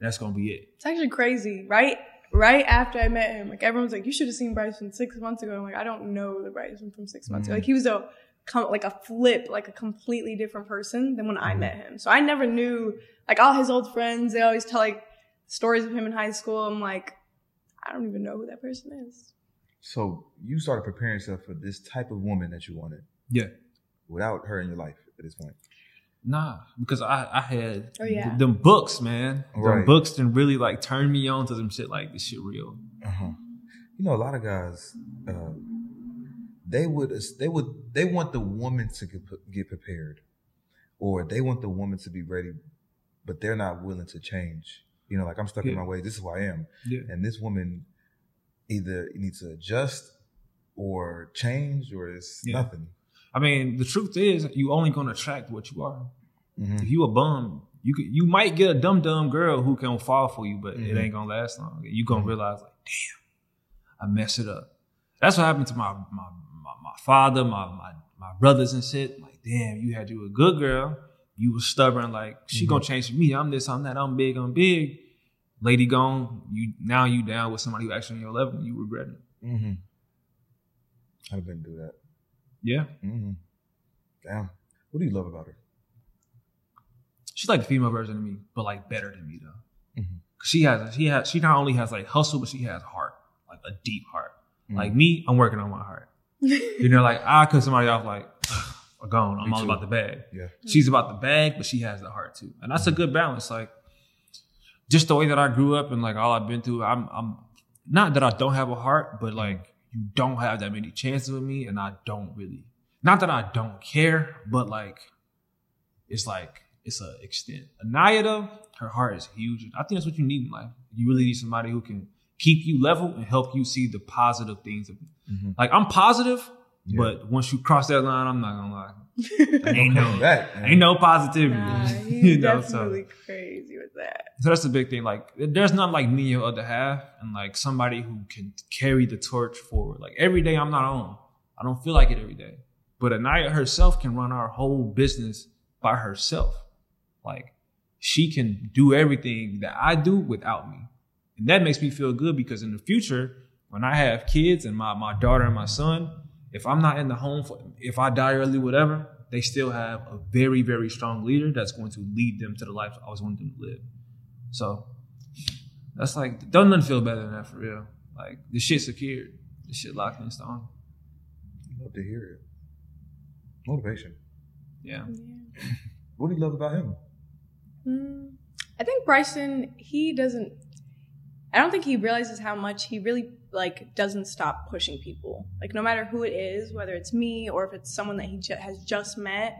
That's gonna be it. It's actually crazy, right? Right after I met him, like everyone's like, "You should have seen Bryson six months ago." I'm like, I don't know the Bryson from six months ago. Mhm. Like he was a com- like a flip, like a completely different person than when I Mhm. met him. So I never knew. Like all his old friends, they always tell like stories of him in high school. I'm like, I don't even know who that person is. So you started preparing yourself for this type of woman that you wanted Yeah. without her in your life at this point. Nah, because I I had Oh, yeah. th- them books, man. Them books didn't really like turn me on to some shit like this shit real. Uh-huh. You know, a lot of guys, uh, they would they would they want the woman to get, get prepared, or they want the woman to be ready, but they're not willing to change. You know, like I'm stuck in my way. This is who I am, Yeah. and this woman either needs to adjust or change, or it's Yeah. nothing. I mean, the truth is, you only gonna attract what you are. Mhm. If you a bum, you could, you might get a dumb dumb girl who can fall for you, but it Mhm. ain't gonna last long. You gonna Mhm. realize like, damn, I messed it up. That's what happened to my my my, father, my, my my brothers and shit. Like, damn, you had you a good girl. You was stubborn. Like, she Mhm. gonna change for me. I'm this. I'm that. I'm big. I'm big. Lady gone. You now you down with somebody who actually on your level. You regret it. Mm-hmm. I've been through that. Yeah, Mm-hmm. Damn. What do you love about her? she's like the female version of me, but like better than me though. Mhm. She has she has she not only has like hustle, but she has heart, like a deep heart. Mhm. Like me, I'm working on my heart. You know, like I cut somebody off like "Ugh, gone. I'm Me all too. about the bag. Yeah. She's about the bag, but she has the heart too, and that's a mm-hmm. good balance. Like just the way that I grew up and like all I've been through. I'm I'm not that I don't have a heart, but mm-hmm. like you don't have that many chances with me, and I don't really. Not that I don't care, but like it's like it's a extent. Anaya though, her heart is huge. I think that's what you need in life. You really need somebody who can keep you level and help you see the positive things. Of Mhm. Like I'm positive, Yeah. but once you cross that line, I'm not gonna lie. ain't no, back, man. ain't no positivity. Nah, he's you know, so, definitely crazy with that. so that's the big thing. Like there's not like me and your other half, and like somebody who can carry the torch forward. Like every day, I'm not on. I don't feel like it every day. But Anaya herself can run our whole business by herself. Like she can do everything that I do without me. And that makes me feel good because in the future, when I have kids and my, my daughter and my son, if I'm not in the home for if I die early, whatever, they still have a very, very strong leader that's going to lead them to the life I always wanted them to live. So that's like don't nothing feel better than that for real. Like this shit secured. This shit locked in stone. Love to hear it. Motivation. Yeah. What do you love about him? Mm, I think Bryson, he doesn't. I don't think he realizes how much he really like doesn't stop pushing people. Like no matter who it is, whether it's me or if it's someone that he ju- has just met,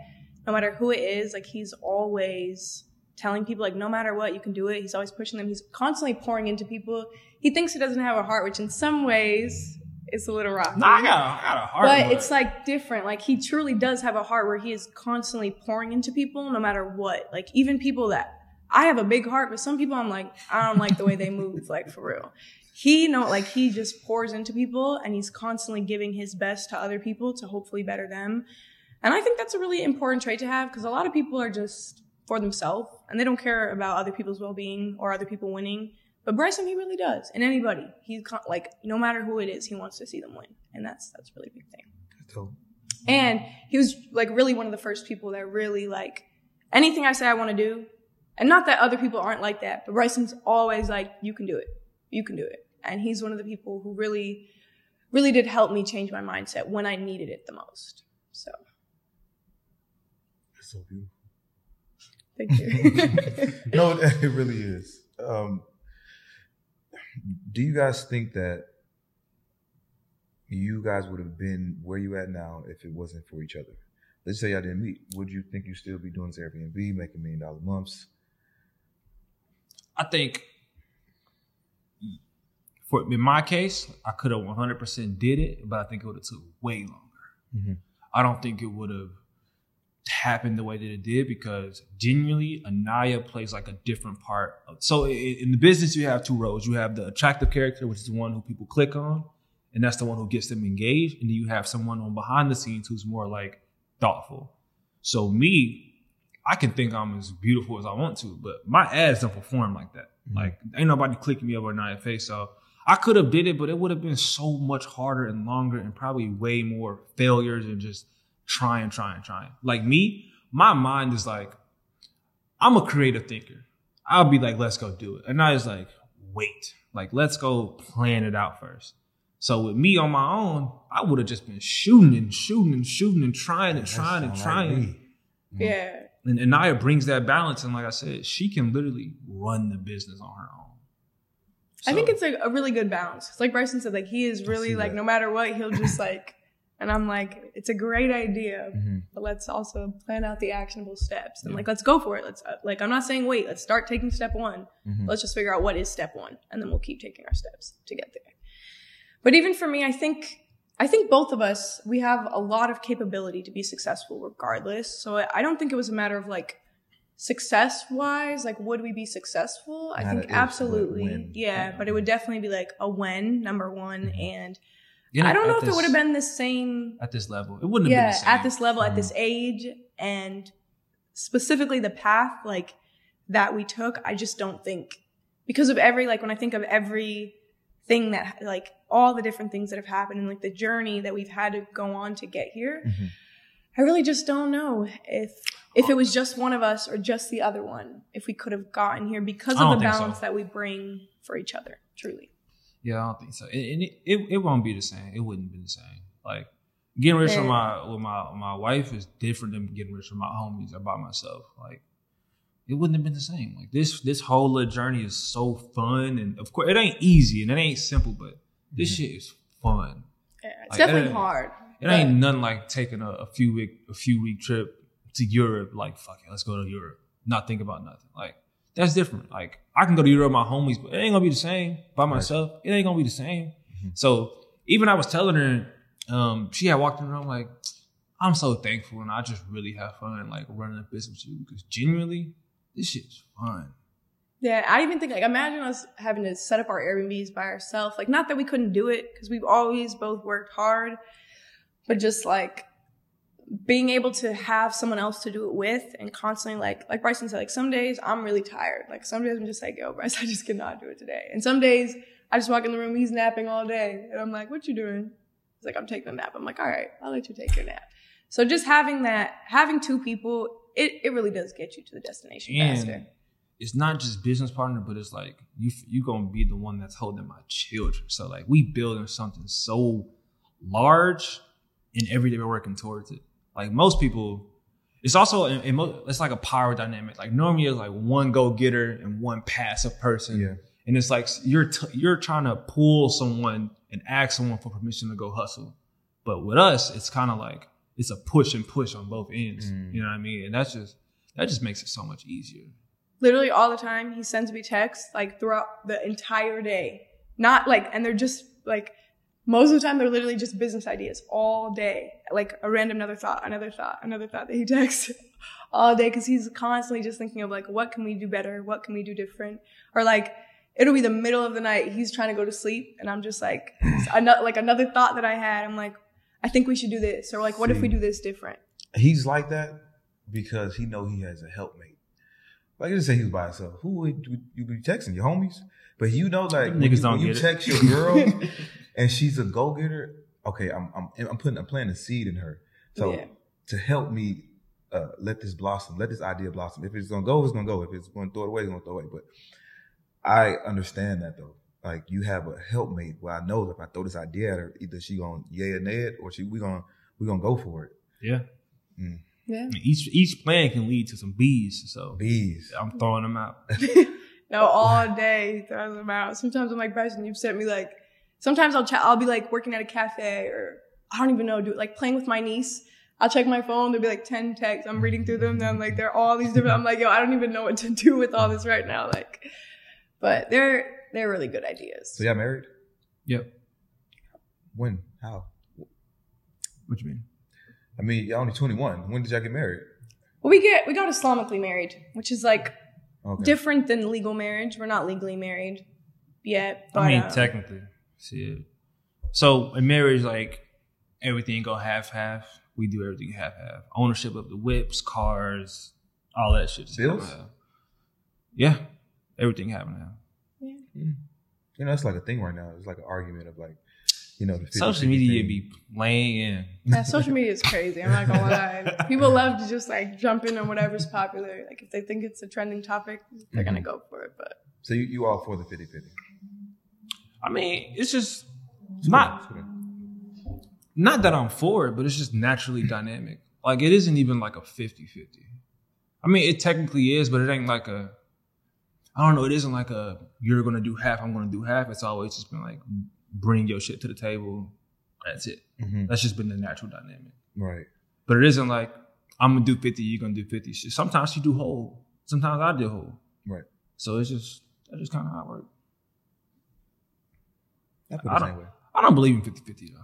no matter who it is, like he's always telling people like no matter what you can do it. He's always pushing them. He's constantly pouring into people. He thinks he doesn't have a heart, which in some ways it's a little rocky. Nah, I got a, I got a heart. but it's like different. Like he truly does have a heart where he is constantly pouring into people, no matter what. Like even people that I have a big heart, but some people I'm like I don't like the way they move. Like for real, he know like he just pours into people and he's constantly giving his best to other people to hopefully better them. And I think that's a really important trait to have because a lot of people are just for themselves and they don't care about other people's well being or other people winning. But Bryson, he really does, and anybody, he's con- like no matter who it is, he wants to see them win, and that's that's a really big thing. And he was like really one of the first people that really like anything I say I want to do. And not that other people aren't like that, but Bryson's always like, you can do it. You can do it. And he's one of the people who really, really did help me change my mindset when I needed it the most. So it's so beautiful. thank you. no, it really is. Um, do you guys think that you guys would have been where you at now if it wasn't for each other? Let's say y'all didn't meet. Would you think you'd still be doing this Airbnb, making million dollar months? I think for in my case, I could have 100% did it, but I think it would have took way longer. Mhm. I don't think it would have happened the way that it did because genuinely Anaya plays like a different part. Of, so i- in the business, you have two roles. You have the attractive character, which is the one who people click on, and that's the one who gets them engaged. And then you have someone on behind the scenes who's more like thoughtful. So me, I can think I'm as beautiful as I want to, but my ads don't perform like that. Mm-hmm. Like ain't nobody clicking me over Anaya face. So I could have did it, but it would have been so much harder and longer and probably way more failures and just trying, trying, trying. Like me, my mind is like, I'm a creative thinker. I'll be like, let's go do it. And I was like, wait, like, let's go plan it out first. So with me on my own, I would have just been shooting and shooting and shooting and trying and That trying and trying. like yeah. And, and Naya brings that balance. And like I said, she can literally run the business on her own. I think it's like a really good balance. It's like Bryson said, like he is really like that. no matter what, he'll just like, and I'm like, it's a great idea, Mhm. but let's also plan out the actionable steps and like let's go for it. Let's uh, like I'm not saying wait, let's start taking step one. Mhm. Let's just figure out what is step one, and then we'll keep taking our steps to get there. But even for me, I think I think both of us we have a lot of capability to be successful regardless. So I don't think it was a matter of like success wise like would we be successful i Not think a if, but absolutely yeah but it would definitely be like a when number one Mhm. and You know, i don't know if it would have been the same at this level. It wouldn't have yeah been the same. Mm-hmm. at this level at this age and specifically the path like that we took i just don't think because of every like when i think of every thing that like all the different things that have happened and like the journey that we've had to go on to get here Mhm. i really just don't know if if it was just one of us or just the other one if we could have gotten here because of the think so. balance that we bring for each other truly Yeah, I don't think so. And it, it, it won't be the same. It wouldn't be the same. Like getting rich from my with my my wife is different than getting rich from my homies or by myself. Like it wouldn't have been the same. Like this this whole little journey is so fun, and of course it ain't easy and it ain't simple, but this Mm-hmm. shit is fun. Yeah, it's Like, definitely eh, hard. It ain't nothing like taking a, a few week a few week trip to Europe. Like fuck it, let's go to Europe. Not think about nothing. Like that's different. Like I can go to Europe with my homies, but it ain't gonna be the same by myself. It ain't gonna be the same. So even I was telling her, um, she had walked in the room like, I'm so thankful and I just really have fun like running a business with you because genuinely this shit's fun. Yeah, I even think like imagine us having to set up our Airbnbs by ourselves. Like not that we couldn't do it because we've always both worked hard, but just like being able to have someone else to do it with and constantly like like Bryson said, like some days I'm really tired. Like some days I'm just like, yo, Bryce, I just cannot do it today. And some days I just walk in the room, he's napping all day. And I'm like, what you doing? He's like, I'm taking a nap. I'm like, all right, I'll let you take your nap. So just having that, having two people, it, it really does get you to the destination faster. And it's not just business partner, but it's like you you gonna be the one that's holding my children. So like we building something so large, and every day we're working towards it. Like most people, it's also in, in mo- it's like a power dynamic. Like normally it's like one go getter and one passive person. Yeah. And it's like you're t- you're trying to pull someone and ask someone for permission to go hustle. But with us, it's kind of like it's a push and push on both ends. Mm. You know what I mean? And that's just that just makes it so much easier. literally all the time he sends me texts like throughout the entire day not like and they're just like most of the time they're literally just business ideas all day like a random another thought another thought another thought that he texts all day because he's constantly just thinking of like what can we do better what can we do different or like it'll be the middle of the night he's trying to go to sleep and i'm just like another like another thought that i had i'm like i think we should do this or like what if we do this different He's like that because he know he has a helpmate. Like you just say he was by himself. Who would you, you be texting? Your homies? But you know, like when you, don't when you get it. text your girl and she's a go getter. Okay, I'm I'm I'm putting I'm planting a seed in her. So Yeah. to help me uh, let this blossom, let this idea blossom. If it's gonna go, it's gonna go. If it's gonna throw it away, it's gonna throw it away. But I understand that though. Like you have a helpmate where I know if I throw this idea at her, either she gonna yay or nay it, or she we gonna we gonna go for it. Yeah. Mm. yeah each each plan can lead to some bees. So Bees. I'm throwing them out. No, all day throwing them out. Sometimes I'm like, Bryson, you've sent me like. Sometimes I'll chat. I'll be like working at a cafe or I don't even know, do like playing with my niece. I'll check my phone. There'll be like ten texts. I'm reading through them. And I'm like, they're all these different. I'm like, yo, I don't even know what to do with all this right now. Like, but they're they're really good ideas. So y'all married? Yep. When? How? What you mean? I mean, y'all only 21. When did y'all get married? Well, we get we got Islamically married, which is like Okay. different than legal marriage. We're not legally married yet. But, I mean, um, technically, shit. So in marriage, like everything go half half. We do everything half half. Ownership of the whips, cars, all that shit. is Bills? Yeah, everything half and half. Mm. You know, it's like a thing right now. It's like an argument of like, you know, the Social 50 media thing. be playing. Yeah, social media is crazy. I'm not gonna lie. People love to just like jump in on whatever's popular. Like if they think it's a trending topic, they're gonna mm-hmm. go for it. But So you, you all for the 50 50. I mean, it's just it's not not that I'm for it, but it's just naturally dynamic. Like it isn't even like a 50-50. I mean, it technically is, but it ain't like a I don't know, it isn't like a you're gonna do half, I'm gonna do half. It's always just been like bring your shit to the table. That's it. Mm-hmm. That's just been the natural dynamic. Right. But it isn't like I'm gonna do 50, you're gonna do 50. Sometimes you do whole. Sometimes I do whole. Right. So it's just that's just kind of how it works. I put I it the don't-. I don't believe in 50 50 though.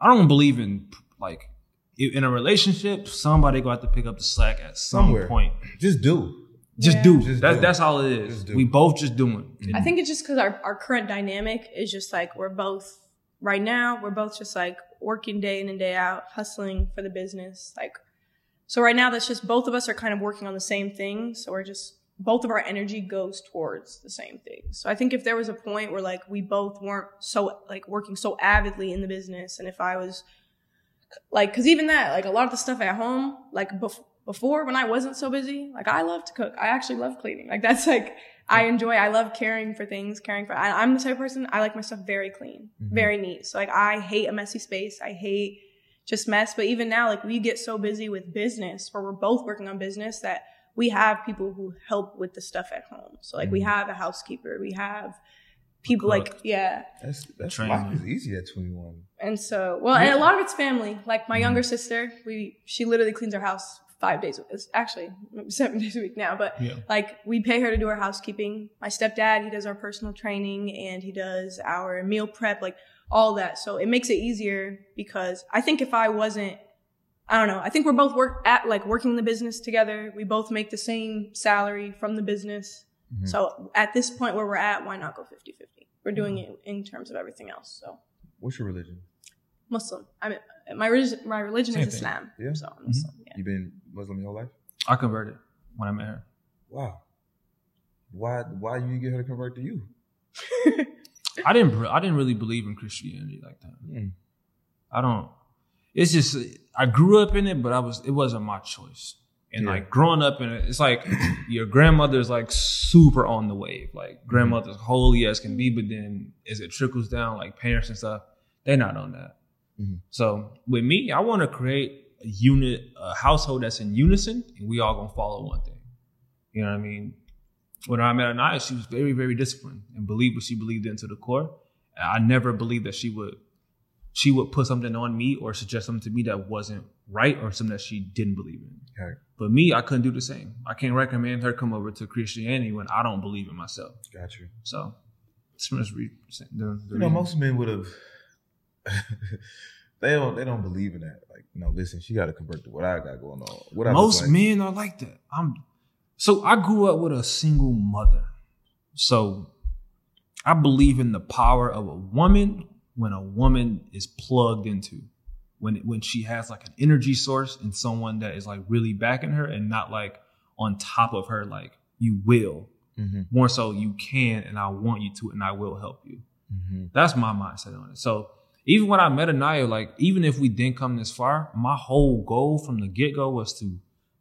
I don't believe in like in a relationship, somebody gonna have to pick up the slack at some Somewhere. point. Just do. Just Yeah. do. Just that's do. that's all it is. We both just doing. I think it's just because our, our current dynamic is just like we're both right now, we're both just like working day in and day out, hustling for the business. Like so right now that's just both of us are kind of working on the same thing. So we're just both of our energy goes towards the same thing. So I think if there was a point where like we both weren't so like working so avidly in the business and if I was like because even that like a lot of the stuff at home like bef- before when i wasn't so busy like i love to cook i actually love cleaning like that's like i enjoy i love caring for things caring for I, i'm the type of person i like my stuff very clean Mhm. very neat so like i hate a messy space i hate just mess. But even now, like we get so busy with business, where we're both working on business, that we have people who help with the stuff at home. So like we Mhm. have a housekeeper, we have people like yeah, That's that's Train life you. is easy at 21. and so well, and a lot of it's family. Like my Mhm. younger sister, we she literally cleans our house five days. It's actually seven days a week now, but Yeah. like we pay her to do our housekeeping. My stepdad, he does our personal training and he does our meal prep, like all that. So it makes it easier because I think if I wasn't, I don't know, I think we're both work at like working the business together. We both make the same salary from the business. Mhm. So at this point where we're at, why not go 50 50? We're doing it in terms of everything else. So What's your religion? Muslim. I mean, my religion, my religion Same is thing. Islam. Yeah. So I'm Muslim. Yeah. You been Muslim your whole life? I converted when I met her. Wow. Why why you didn't get her to convert to you? I didn't. I didn't really believe in Christianity like that. Mm. I don't. It's just I grew up in it, but I was. It wasn't my choice. And Yeah. like growing up in it, it's like your grandmother's like super on the wave. Like grandmother's holy as can be, but then as it trickles down, like parents and stuff, they're not on that. Mhm. So with me, I want to create a unit, a household that's in unison, and we all gonna follow one thing. You know what I mean? When I met Anaya, she was very, very disciplined and believed what she believed in to the core. I never believed that she would she would put something on me or suggest something to me that wasn't right or something that she didn't believe in. Okay. But me, I couldn't do the same. I can't recommend her come over to Christianity when I don't believe in myself. Got you. So it's just re- the, the You know, most men would have they don't they don't believe in that. Like, no, listen, she gotta convert to what I got going on. What most like. men are like that. I'm so I grew up with a single mother. So I believe in the power of a woman when a woman is plugged into when when she has like an energy source and someone that is like really backing her and not like on top of her like you will Mhm, more so you can and I want you to and I will help you. mhm. That's my mindset on it. So even when I met Anaya, like even if we didn't come this far, my whole goal from the get go was to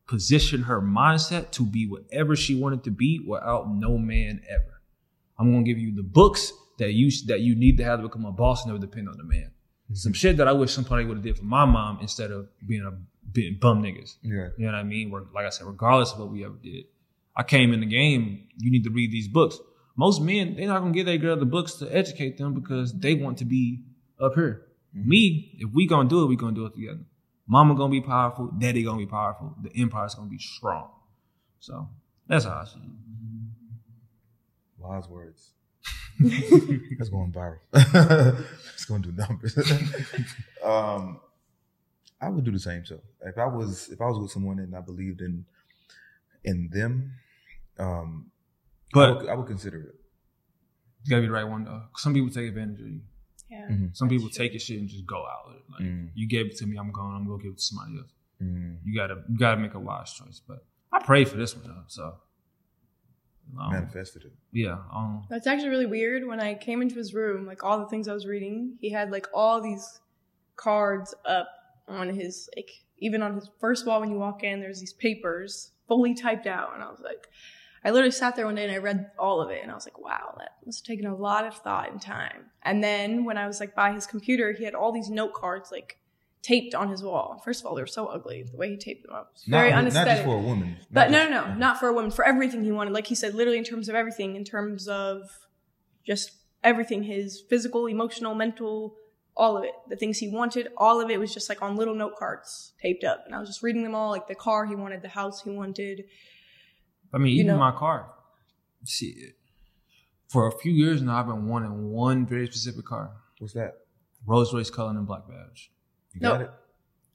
position her mindset to be whatever she wanted to be without no man ever. I'm gonna give you the books that you that you need to have to become a boss and never depend on the man. Mm-hmm. Some shit that I wish somebody would have did for my mom instead of being a being bum niggas. Yeah. You know what I mean? Where, like I said, regardless of what we ever did, I came in the game. You need to read these books. Most men, they're not gonna give their girl the books to educate them because they want to be up here. Mhm. Me, if we gonna do it, we gonna do it together. Mama gonna be powerful. Daddy gonna be powerful. The empire's gonna be strong. So that's how I see it. Wise words. That's going viral. it's going to do numbers. um, I would do the same. So if I was if I was with someone and I believed in in them, um, I, But would, I would consider it. you gotta be the right one though. Some people take advantage of you. Yeah. Mhm. Some people take your shit and just go out with it. Like Mm. you gave it to me, I'm going. I'm gonna give it to somebody else. Mm, You gotta you gotta make a wise choice. But I prayed for this one though. So um, manifested it. yeah, um, That's actually really weird. When I came into his room, like all the things I was reading, he had like all these cards up on his like even on his first wall when you walk in, there's these papers fully typed out, and I was like, I literally sat there one day and I read all of it, and I was like, wow, that must have taken a lot of thought and time. And then when I was like by his computer, he had all these note cards like taped on his wall. First of all, they were so ugly the way he taped them up. Very not, not unesthetic. just for a woman. But Not no, just- no, no, not for a woman. For everything he wanted, like he said, literally in terms of everything, in terms of just everything, his physical, emotional, mental, all of it. The things he wanted, all of it was just like on little note cards taped up, and I was just reading them all. Like the car he wanted, the house he wanted. I mean, You even know- my car. See, for a few years now, I've been wanting one very specific car: What's that? Rolls Royce Cullinan Black Badge. You No. got it.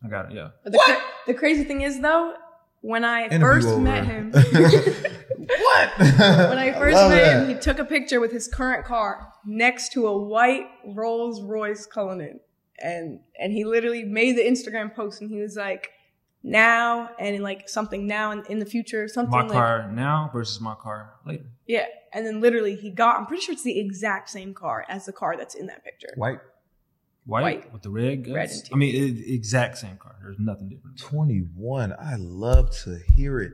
I got it. Yeah. But the, cra- the crazy thing is, though, when I Interview first over. met him, what? when I first love met that. him, he took a picture with his current car next to a white Rolls Royce Cullinan, and and he literally made the Instagram post, and he was like, "Now and like something now and in the future, something My like car now versus my car later. yeah." And then literally he got, I'm pretty sure it's the exact same car as the car that's in that picture. White. White, White. with the red guts. Red I mean, it, exact same car. There's nothing different. 21. I love to hear it.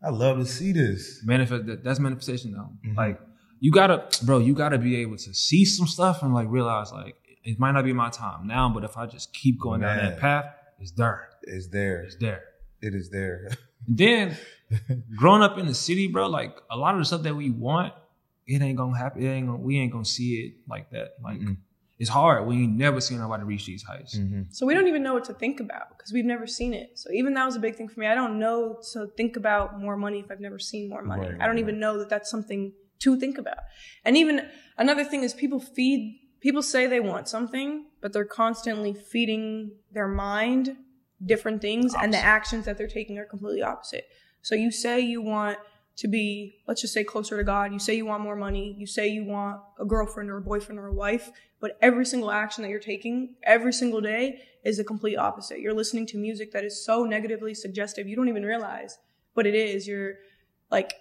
I love to see this. Manifest. That, that's manifestation though. Mhm. Like you gotta, bro. You gotta be able to see some stuff and like realize like it might not be my time now, but if I just keep going down that path, it's there. It's there. It's there. It is there. Then growing up in the city, bro, like a lot of the stuff that we want, it ain't gonna happen. It ain't gonna, we ain't gonna see it like that. Like Mm-mm. it's hard when you never seen nobody reach these heights. Mhm. So we don't even know what to think about because we've never seen it. So even that was a big thing for me. I don't know to think about more money if I've never seen more money. Right, I don't right, even know that that's something to think about. And even another thing is people feed people say they want something, but they're constantly feeding their mind different things and the actions that they're taking are completely opposite. So you say you want to be, let's just say closer to God. You say you want more money. You say you want a girlfriend or a boyfriend or a wife, but every single action that you're taking every single day is the complete opposite. You're listening to music that is so negatively suggestive. You don't even realize, but it is. You're like,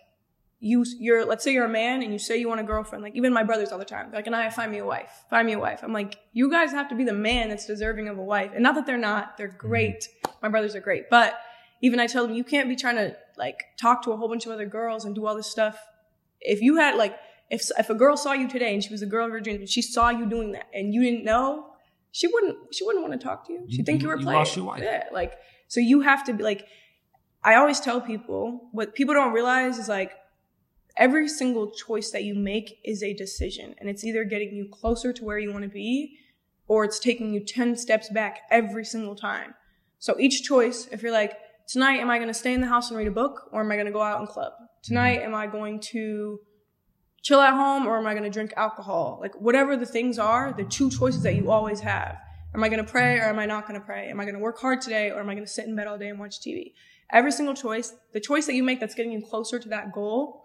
you, you're, let's say you're a man and you say you want a girlfriend. Like even my brothers all the time, they're like, and I find me a wife, find me a wife. I'm like, you guys have to be the man that's deserving of a wife. And not that they're not, they're mm-hmm. great. My brothers are great, but even I tell them, you can't be trying to like talk to a whole bunch of other girls and do all this stuff. If you had like, if, if a girl saw you today and she was a girl of her dreams, and she saw you doing that and you didn't know, she wouldn't, she wouldn't want to talk to you. She'd You- think you, you- were you playing. lost your wife. Yeah. Like, so you have to be like, I always tell people what people don't realize is like, every single choice that you make is a decision and it's either getting you closer to where you want to be or it's taking you 10 steps back every single time. So each choice, if you're like, tonight am I going to stay in the house and read a book or am I going to go out and club? Tonight mm-hmm. am I going to chill at home or am I going to drink alcohol? Like whatever the things are, the two choices that you always have. Am I going to pray or am I not going to pray? Am I going to work hard today or am I going to sit in bed all day and watch TV? Every single choice, the choice that you make that's getting you closer to that goal,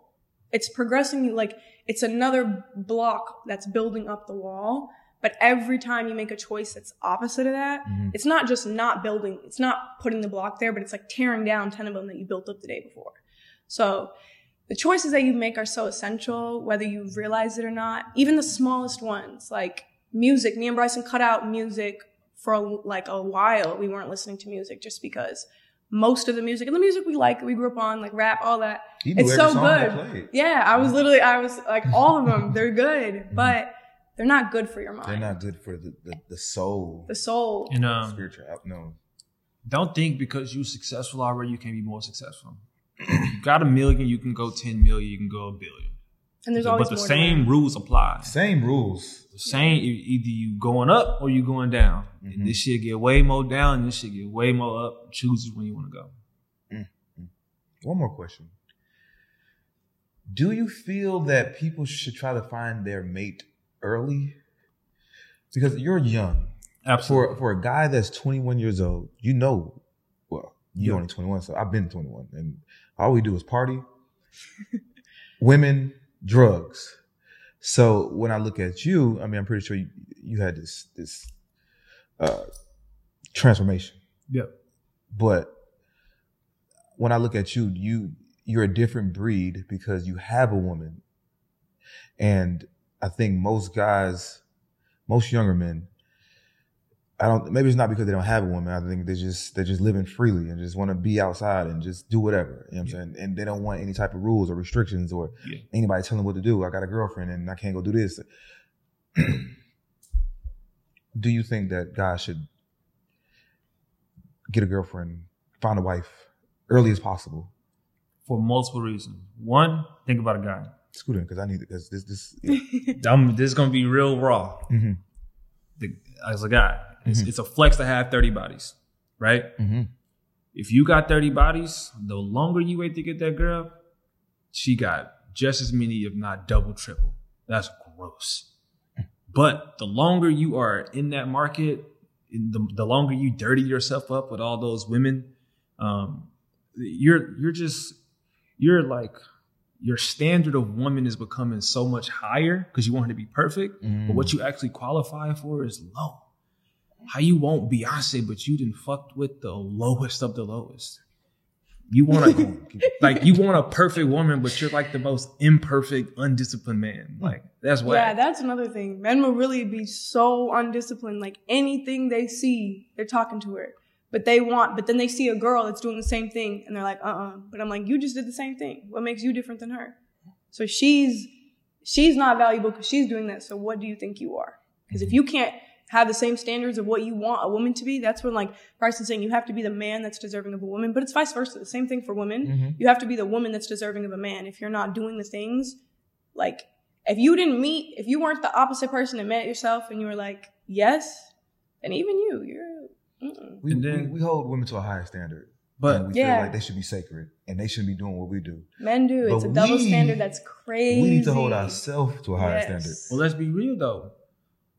it's progressing like it's another block that's building up the wall. But every time you make a choice that's opposite of that, Mhm. it's not just not building, it's not putting the block there, but it's like tearing down 10 of them that you built up the day before. So the choices that you make are so essential, whether you realize it or not. Even the smallest ones, like music. Me and Bryson cut out music for like a while. We weren't listening to music just because most of the music and the music we like, we grew up on, like rap, all that. He knew It's every so song good. played. Yeah, I was literally, I was like, all of them, they're good, but they're not good for your mind. They're not good for the, the, the soul. The soul. And um, spiritual. No. don't think because you're successful already, you can be more successful. you got a million, you can go 10 million, you can go a billion. And there's but the more same rules apply. Same rules. The same, either you going up or you going down. Mhm. And this shit get way more down, and this shit get way more up. Choose when you want to go. One more question. Do you feel that people should try to find their mate early? Because you're young. Absolutely. For for a guy that's 21 years old, you know, well, you're Yeah. only 21, so I've been 21, and all we do is party, women, drugs. So when I look at you, I mean, I'm pretty sure you, you had this this uh, transformation. Yep. But when I look at you, you you're a different breed because you have a woman, and I think most guys, most younger men, I don't. Maybe it's not because they don't have a woman. I think they just they're just living freely and just want to be outside and just do whatever. You know what I'm saying? And they don't want any type of rules or restrictions or Yeah. anybody telling them what to do. I got a girlfriend and I can't go do this. do you think that guys should get a girlfriend, find a wife early as possible? For multiple reasons. One, think about a guy. Scoot in because I need because this this. Yeah. I'm, this is gonna be real raw. hmm The, as a guy, it's, Mhm. it's a flex to have 30 bodies, right? hmm If you got 30 bodies, the longer you wait to get that girl, she got just as many, if not double, triple. That's gross. But the longer you are in that market, the, the longer you dirty yourself up with all those women, um, you're you're just you're like your standard of woman is becoming so much higher because you want her to be perfect. But what you actually qualify for is low. How you won't Beyonce, but you didn't fucked with the lowest of the lowest. You want a like you want a perfect woman, but you're like the most imperfect, undisciplined man. Like that's why. Yeah, that's another thing. Men will really be so undisciplined. Like anything they see, they're talking to her. But they want, but then they see a girl that's doing the same thing and they're like, uh uh But I'm like, you just did the same thing. What makes you different than her? So she's, she's not valuable because she's doing that. So what do you think you are? Because if you can't have the same standards of what you want a woman to be, that's when like Bryson's saying you have to be the man that's deserving of a woman, but it's vice versa. The same thing for women. Mhm. You have to be the woman that's deserving of a man. If you're not doing the things, like if you didn't meet, if you weren't the opposite person that met yourself and you were like, yes, and even you, you're, mm-mm. We, And then- we, we hold women to a higher standard. But and we feel Yeah. like they should be sacred and they shouldn't be doing what we do. men do. It's But a double we- standard that's crazy. We need to hold ourselves to a higher Yes. standard. Well, let's be real though.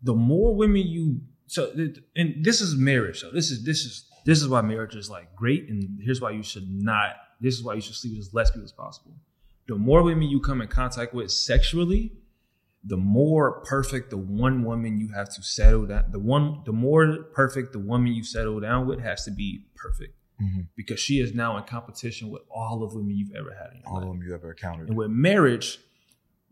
The more women you so, and this is marriage. So this is this is this is why marriage is like great, and here's why you should not. This is why you should sleep with as less people as possible. The more women you come in contact with sexually, the more perfect the one woman you have to settle down. The one, the more perfect the woman you settle down with has to be perfect Mhm. because she is now in competition with all of women you've ever had in your All life. of them you ever encountered. And with marriage,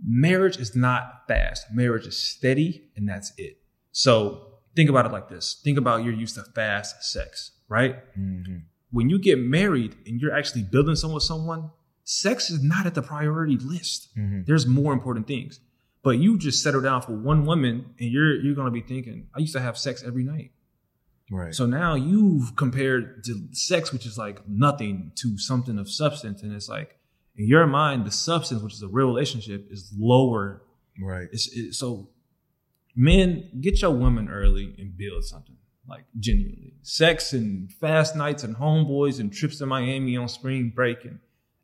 marriage is not fast. Marriage is steady, and that's it. So think about it like this. Think about you're used to fast sex, right? Mhm. When you get married and you're actually building something with someone, sex is not at the priority list. Mhm. There's more important things. But you just settle down for one woman and you're you're gonna be thinking, I used to have sex every night. Right. So now you've compared to sex, which is like nothing, to something of substance. And it's like, in your mind, the substance, which is a real relationship, is lower. right. It's, it, so, men, get your woman early and build something. Like, genuinely. Sex and fast nights and homeboys and trips to Miami on spring break and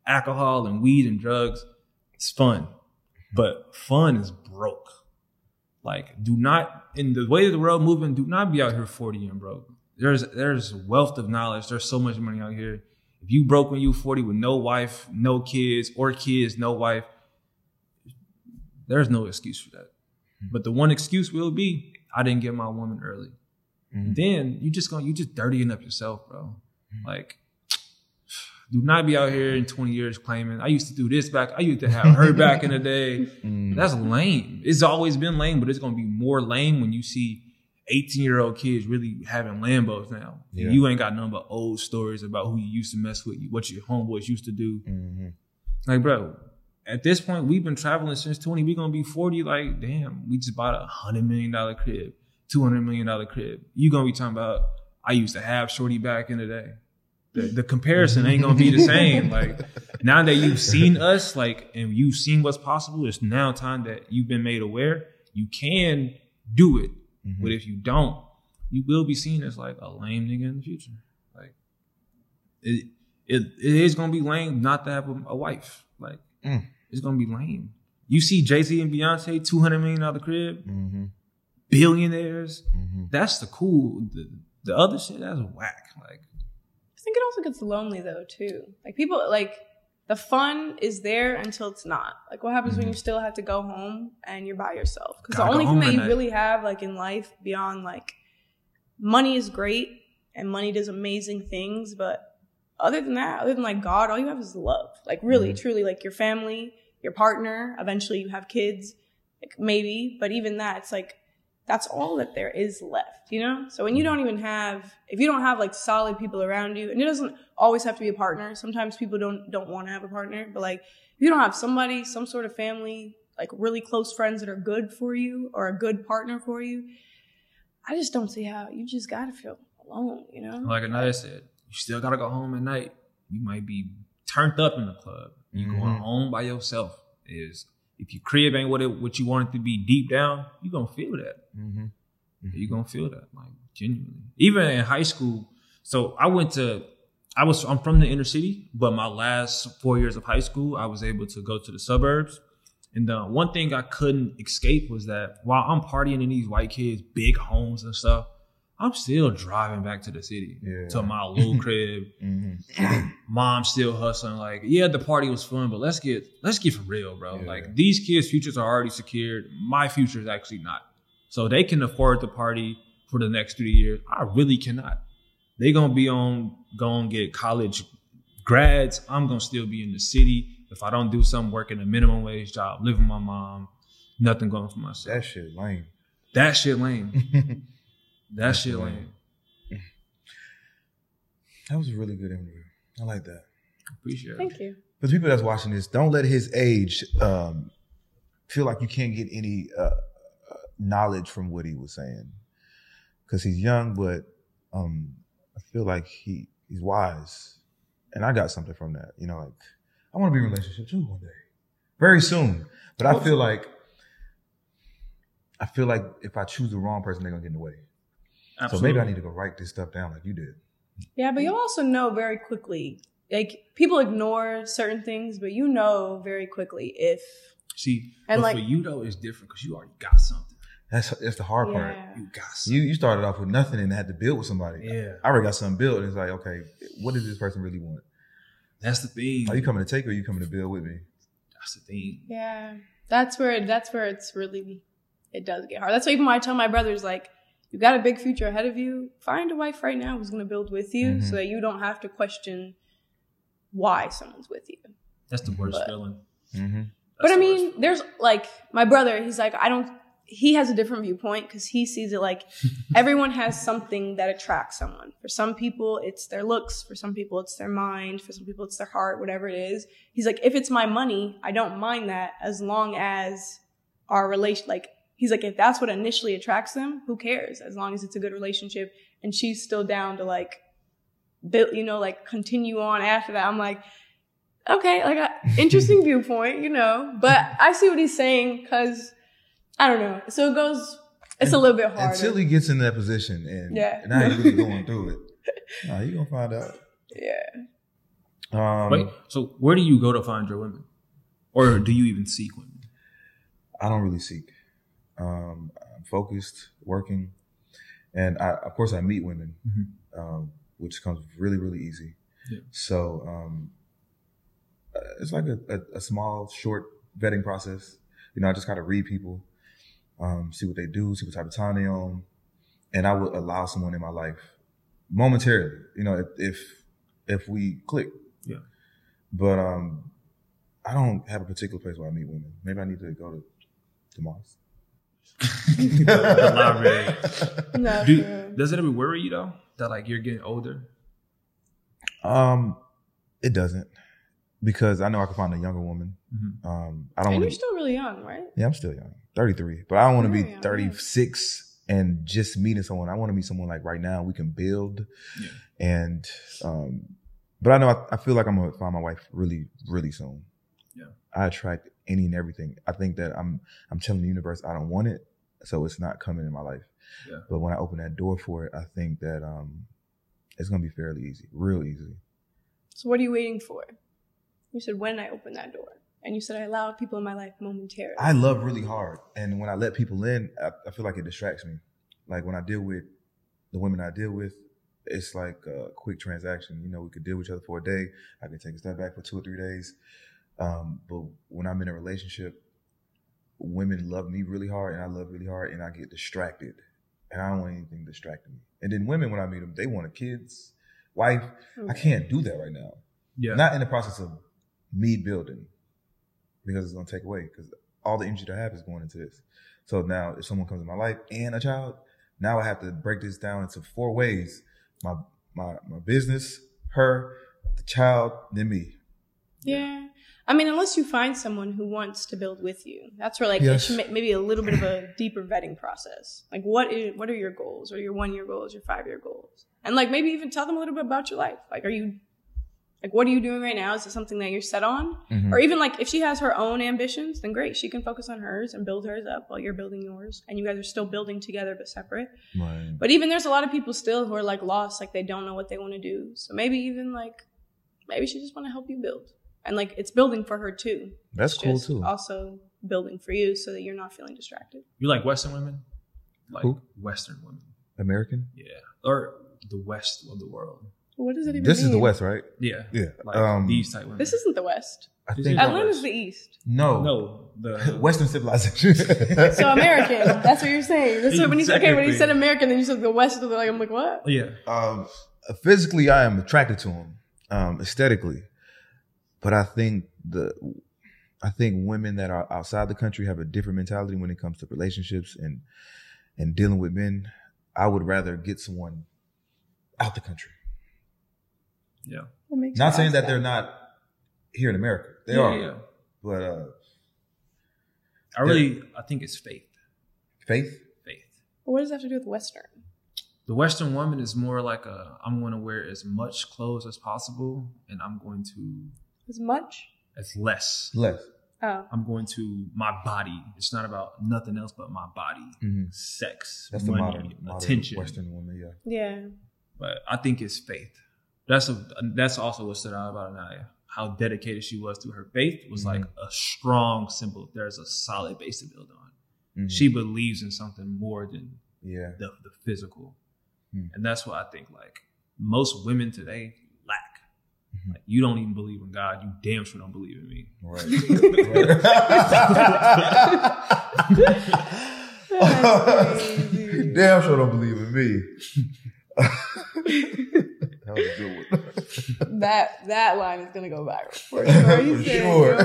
alcohol and weed and drugs. It's fun. But fun is broke. Like, do not in the way of the world moving, do not be out here 40 and broke. There's there's wealth of knowledge. There's so much money out here. If you broke when you 40 with no wife, no kids, or kids, no wife, there's no excuse for that. But the one excuse will be, I didn't get my woman early. Mhm. Then you just gonna you just dirtying up yourself, bro. Like, do not be out here in 20 years claiming I used to do this back. I used to have her back in the day. Mm. That's lame. It's always been lame, but it's gonna be more lame when you see 18 year old kids really having Lambos now. Yeah. You ain't got none but old stories about who you used to mess with, what your homeboys used to do. Mhm. Like, bro, at this point, we've been traveling since 20. We're gonna be 40. Like, damn, we just bought a hundred million dollar crib, two hundred million dollar crib. You gonna be talking about I used to have shorty back in the day. The, the comparison ain't gonna be the same. Like now that you've seen us, like, and you've seen what's possible, it's now time that you've been made aware. You can do it, Mhm. but if you don't, you will be seen as like a lame nigga in the future. Like it, it, it is gonna be lame not to have a, a wife. Like Mm. it's gonna be lame. You see Jay Z and Beyonce, two hundred million dollar crib, Mhm. billionaires. Mhm. That's the cool. The, the other shit, that's whack. Like I think it also gets lonely though too. Like people like the fun is there until it's not. Like what happens when you still have to go home and you're by yourself? Because the Mm-hmm. Only thing that you night. really have like in life beyond like money is great and money does amazing things, but other than that, other than like God, all you have is love. Like really, Mm-hmm. truly, like your family, your partner. Eventually, you have kids, like maybe, but even that, it's like that's all that there is left, you know? So when you don't even have, if you don't have like solid people around you, and it doesn't always have to be a partner. Sometimes people don't, don't want to have a partner, but like if you don't have somebody, some sort of family, like really close friends that are good for you or a good partner for you, I just don't see how you just gotta feel alone, you know? like Anaya said, you still gotta go home at night. You might be turned up in the club. You going Mhm. home by yourself is if your crib ain't what it what you want it to be deep down, you're gonna feel that. Mhm. you gonna feel that like genuinely even in high school so i went to i was i'm from the inner city but my last four years of high school i was able to go to the suburbs and the one thing i couldn't escape was that while i'm partying in these white kids big homes and stuff i'm still driving back to the city Yeah. to my little crib. Mhm. mom still hustling like yeah the party was fun but let's get let's get for real bro. Yeah. like these kids futures are already secured. My future is actually not. So they can afford the party for the next three years. I really cannot. They gonna be on gonna get college grads. I'm gonna still be in the city. If i don't do something working a minimum wage job living with my mom nothing going for myself. That shit lame. that shit lame that That's shit lame. lame That was a really good interview. I like that. appreciate it Thank you. For the people that's watching this, don't let his age um, feel like you can't get any uh, uh, knowledge from what he was saying. because he's young, but um, I feel like he he's wise, and I got something from that. You know, like I want to be in a relationship too one day, very soon. But I feel like I feel like if I choose the wrong person, they're gonna get in the way. So maybe I need to go write this stuff down like you did. Yeah, but you'll also know very quickly. Like people ignore certain things, but you know very quickly if See, And, but like- for you though, it's different because you already got something. That's that's the hard part. You got something. You you started off with nothing and had to build with somebody. yeah, I already got something built, and it's like, okay, what does this person really want? that's the thing. Are you coming to take or are you coming to build with me? That's the thing. Yeah, that's where that's where it's really it does get hard. That's why even when I tell my brothers like, you got a big future ahead of you. Find a wife right now who's going to build with you, Mhm. so that you don't have to question why someone's with you. That's the worst But- feeling. Mm-hmm. but I mean, worst. there's like my brother. He's like, I don't. He has a different viewpoint because he sees it like everyone has something that attracts someone. For some people, it's their looks. For some people, it's their mind. For some people, it's their heart. Whatever it is, he's like, if it's my money, I don't mind that as long as our relation. Like he's like, if that's what initially attracts them, who cares? As long as it's a good relationship, and she's still down to like, build, you know, like continue on after that. I'm like, okay, like a interesting viewpoint, you know. But I see what he's saying because I don't know. So it goes. It's a little bit harder. Until he gets in that position and Yeah. now he's really going through it. Nah, you gonna find out. yeah. Um, Wait, so where do you go to find your women, or do you even seek women? I don't really seek. Um, I'm focused, working, and I, of course I meet women, Mhm. um, which comes really, really easy. Yeah. So um, uh, it's like a, a, a small, short vetting process. You know, I just gotta read people, um, see what they do, see what type of time they on, and I would allow someone in my life momentarily. You know, if if, if we click. Yeah. But um, I don't have a particular place where I meet women. Maybe I need to go to to Mars. The library. No. Do, does it ever worry you though that like you're getting older? Um, it doesn't because I know I can find a younger woman. Mhm. Um, I don't and want you're still really young, right? Yeah, I'm still young, 33, but I don't want to Very be young, 36 and just meeting someone. I want to meet someone like right now. We can build, Yeah. and um, but I know I, I feel like I'm gonna find my wife really, really soon. Yeah. I attract any and everything. I think that I'm I'm telling the universe I don't want it, so it's not coming in my life. Yeah. But when I open that door for it, I think that um, it's gonna be fairly easy, real easy. So what are you waiting for? You said when I open that door, and you said I allow people in my life momentarily. I love really hard, and when I let people in, I, I feel like it distracts me. Like when I deal with the women I deal with, it's like a quick transaction. You know, we could deal with each other for a day. I can take a step back for two or three days. Um, but when I'm in a relationship, women love me really hard, and I love really hard, and I get distracted, and I don't want anything distracting me. And then women, when I meet them, they want a kids, wife. I can't do that right now. Yeah. Not in the process of me building because it's going to take away because all the energy that I have is going into this. So now if someone comes in my life and a child, now I have to break this down into four ways. My, my, my business, her, the child, then me. Yeah. I mean, unless you find someone who wants to build with you, that's where like Yes. maybe a little bit of a deeper vetting process. Like, what is what are your goals? Or your one year goals? Your five year goals? And like maybe even tell them a little bit about your life. Like, are you like what are you doing right now? Is it something that you're set on? Mhm. Or even like if she has her own ambitions, then great, she can focus on hers and build hers up while you're building yours, and you guys are still building together but separate. Right. But even there's a lot of people still who are like lost, like they don't know what they want to do. So maybe even like maybe she just want to help you build, and like it's building for her too. That's It's cool just too. Also building for you so that you're not feeling distracted. You like Western women? Like Who? Western women. American. Yeah. Or the West of the world. What does it even This is the? West, right? Yeah. Yeah. Like um, these type women. This isn't the West. I This think is- Atlanta's the East. no, no the Western civilization. So American. that's what you're saying. That's what when you said okay when you said American, then you said the West. They're like I'm like what? yeah. um, physically, I am attracted to him, um, aesthetically, but I think the, I think women that are outside the country have a different mentality when it comes to relationships and, and dealing with men. I would rather get someone out the country. Yeah. What makes Not saying ask that they're not here in America. They yeah, are, yeah. but uh, I really I think it's faith. faith. Faith. What does that have to do with Western? The Western woman is more like a I'm going to wear as much clothes as possible, and I'm going to As much? as less. Less. Oh. I'm going to my body. It's not about nothing else but my body, Mhm. sex, That's the money, modern, modern attention. Western woman. Yeah. Yeah. But I think it's faith. That's a that's also what stood out about Anaya. How dedicated she was to her faith was Mhm. like a strong symbol. There's a solid base to build on. Mhm. She believes in something more than Yeah. the, the physical. Hmm. And that's what I think like most women today lack. Like you don't even believe in God. You damn sure don't believe in me. Right. Damn sure don't believe in me. that was a good one. That that line is gonna go viral for sure. sure. He He said, said, sure.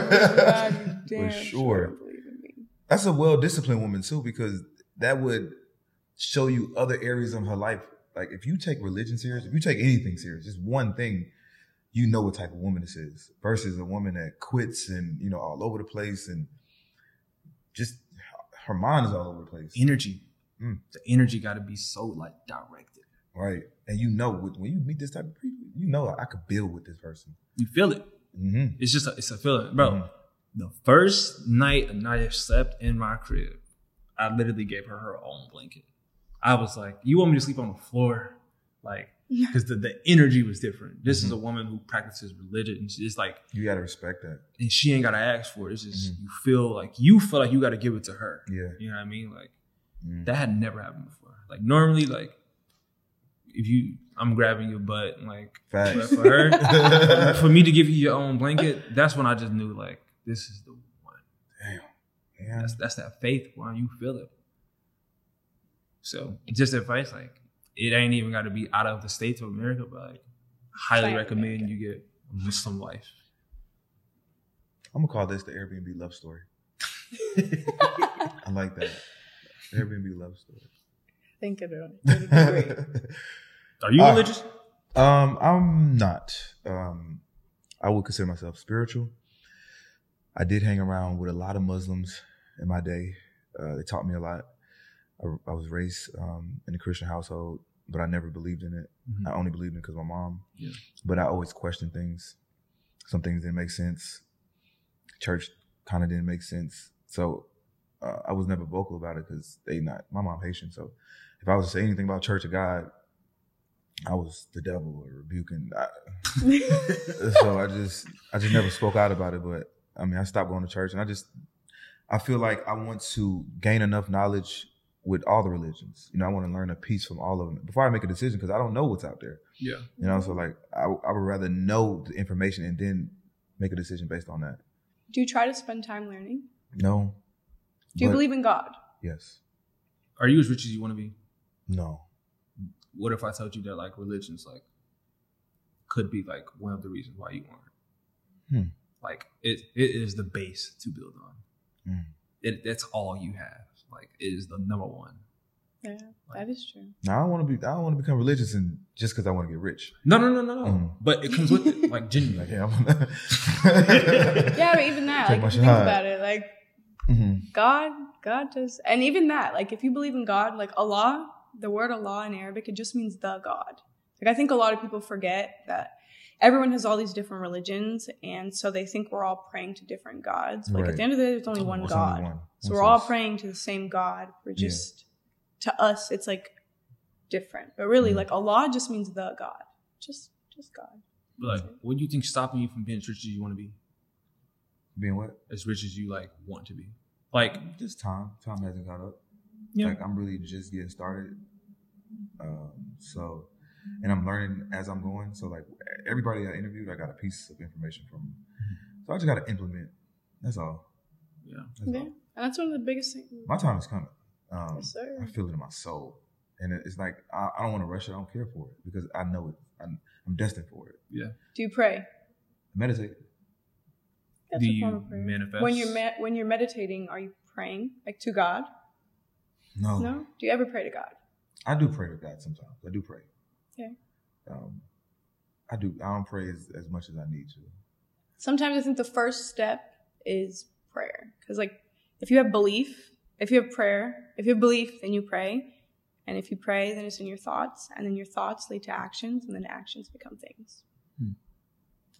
God, you For sure. sure don't believe in me." That's a well disciplined woman too, because that would show you other areas of her life. Like if you take religion serious, if you take anything serious, just one thing, you know what type of woman this is. Versus a woman that quits and you know all over the place and just her mind is all over the place. Energy. Mm. The energy got to be so like directed. Right. And you know when you meet this type of people, you know I could build with this person. You feel it. Mm-hmm. It's just a, it's a feeling, bro. Mhm. The first night a night I slept in my crib, I literally gave her her own blanket. I was like, "You want me to sleep on the floor?" Like, because the, the energy was different. This is Mhm. a woman who practices religion. and It's like, You gotta respect that. and she ain't gotta ask for it. It's just Mhm. you feel like you feel like you gotta give it to her. Yeah. You know what I mean? Like Mm. that had never happened before. Like normally, like if you, I'm grabbing your butt, and, like but Facts. for her, for me to give you your own blanket, that's when I just knew like this is the one. Damn. Yeah. That's that's that faith, why you feel it. So just advice, like it ain't even got to be out of the states of America, but like highly China, recommend America. you get Muslim life. I'm gonna call this the Airbnb love story. I like that. Airbnb love story. Think of it. It'd great. Are you Uh, religious? Um, I'm not. Um, I would consider myself spiritual. I did hang around with a lot of Muslims in my day. Uh, they taught me a lot. I, I was raised um, in a Christian household, but I never believed in it. Mhm. I only believed in it because my mom. Yeah. But I always questioned things. Some things didn't make sense. Church kind of didn't make sense. So uh, I was never vocal about it because they not my mom Haitian. So if I was to say anything about Church of God, I was the devil or rebuking. I, so I just I just never spoke out about it. But I mean, I stopped going to church, and I just I feel like I want to gain enough knowledge with all the religions. You know, I want to learn a piece from all of them before I make a decision because I don't know what's out there. Yeah. You know, so like I, I would rather know the information and then make a decision based on that. Do you try to spend time learning? No. Do you But- believe in God? Yes. Are you as rich as you want to be? No. What if I told you that like religions like could be like one of the reasons why you aren't? Hmm. Like it it is the base to build on. Hmm. It that's all you have. Like is the number one. Yeah, that is true. Now I don't want to be. I don't want to become religious and just because I want to get rich. No, no, no, no, no. Mhm. But it comes with it, like Like, yeah, I'm Yeah, but even that, Take like if you think shot. about it, like Mhm. God, God does, and even that, like if you believe in God, like Allah, the word Allah in Arabic, it just means the God. Like I think a lot of people forget that everyone has all these different religions, and so they think we're all praying to different gods. Like Right. at the end of the day, there's only one There's God. only one. So we're all praying to the same God. We're Yeah. just to us, it's like different, but really, Mhm. like Allah just means the God, just just God. But, like, what do you think stopping you from being as rich as you want to be? Being what? As rich as you like want to be? Like Just time. Time hasn't caught up. Yeah. Like I'm really just getting started. Um, so, and I'm learning as I'm going. So like everybody I interviewed, I got a piece of information from. So I just got to implement. That's all. yeah. That's Yeah, all. and that's one of the biggest things. My time is coming. Um, Yes, sir. I feel it in my soul, and it's like I, I don't want to rush it. I don't care for it because I know it. I'm, I'm destined for it. Yeah. Do you pray? Meditate. That's do a you of prayer. manifest? When you're me- when you're meditating, are you praying like to God? No, No. Do you ever pray to God? I do pray to God sometimes. I do pray. Okay. Um, I do. I don't pray as, as much as I need to. Sometimes I think the first step is prayer because like if you have belief, if you have prayer, if you have belief, then you pray, And if you pray, then it's in your thoughts, and then your thoughts lead to actions, and then actions become things.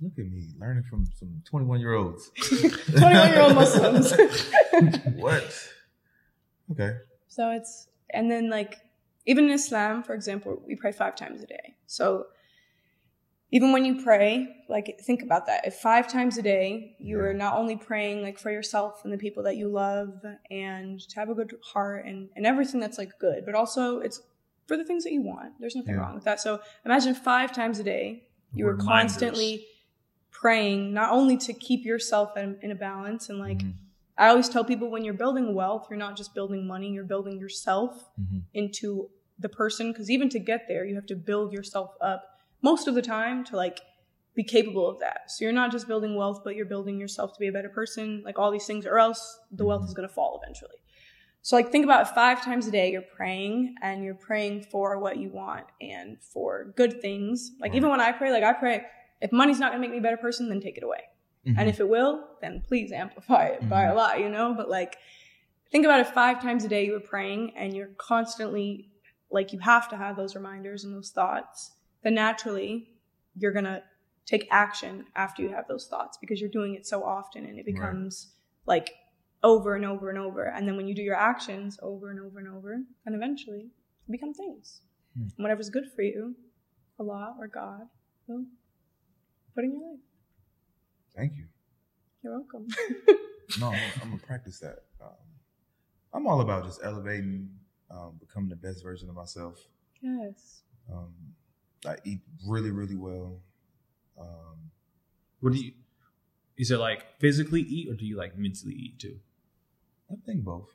Look at me learning from some 21 year olds. 21 year old Muslims. what? Okay. So it's, and then like, even in Islam, for example, we pray five times a day. So even when you pray, like, think about that. If five times a day, you Yeah. are not only praying like for yourself and the people that you love and to have a good heart and, and everything that's like good, but also it's for the things that you want. There's nothing Yeah. wrong with that. So imagine five times a day, you are constantly praying, not only to keep yourself in, in a balance and like, Mhm. I always tell people when you're building wealth, you're not just building money, you're building yourself Mhm. into the person. Because even to get there, you have to build yourself up most of the time to like be capable of that. So you're not just building wealth, but you're building yourself to be a better person, like all these things, or else the wealth is mm-hmm. going to fall eventually. So like think about five times a day you're praying and you're praying for what you want and for good things. Like even mm-hmm. when I pray, like I pray, if money's not going to make me a better person, then take it away. Mhm. And mm-hmm. if it will, then please amplify it by a lot, you know? But like, think about it five times a day you were praying and you're constantly, like, you have to have those reminders and those thoughts. Then naturally, you're going to take action after you have those thoughts because you're doing it so often and it becomes like over and over and over. And then when you do your actions over and over and over, and eventually become things. Hmm. And whatever's good for you, Allah or God will put in your life. Thank you. You're welcome. No, I'm, I'm gonna practice that. Um, I'm all about just elevating, um, becoming the best version of myself. yes. Um, I eat really, really well. Um, What do you? Is it like physically eat, or do you like mentally eat too? I think both,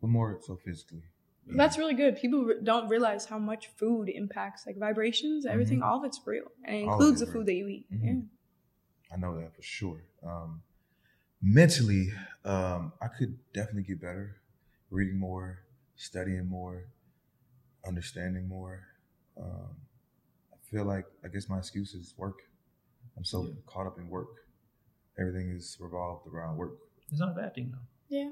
but more so physically. That's really good. People re- don't realize how much food impacts like vibrations, everything. Mhm. All of it's real, and it includes it the real. food that you eat. Mhm. Yeah. I know that for sure. Um, mentally, um, I could definitely get better, reading more, studying more, understanding more. Um, I feel like I guess my excuse is work. I'm so Yeah. caught up in work. Everything is revolved around work. It's not a bad thing though. Yeah.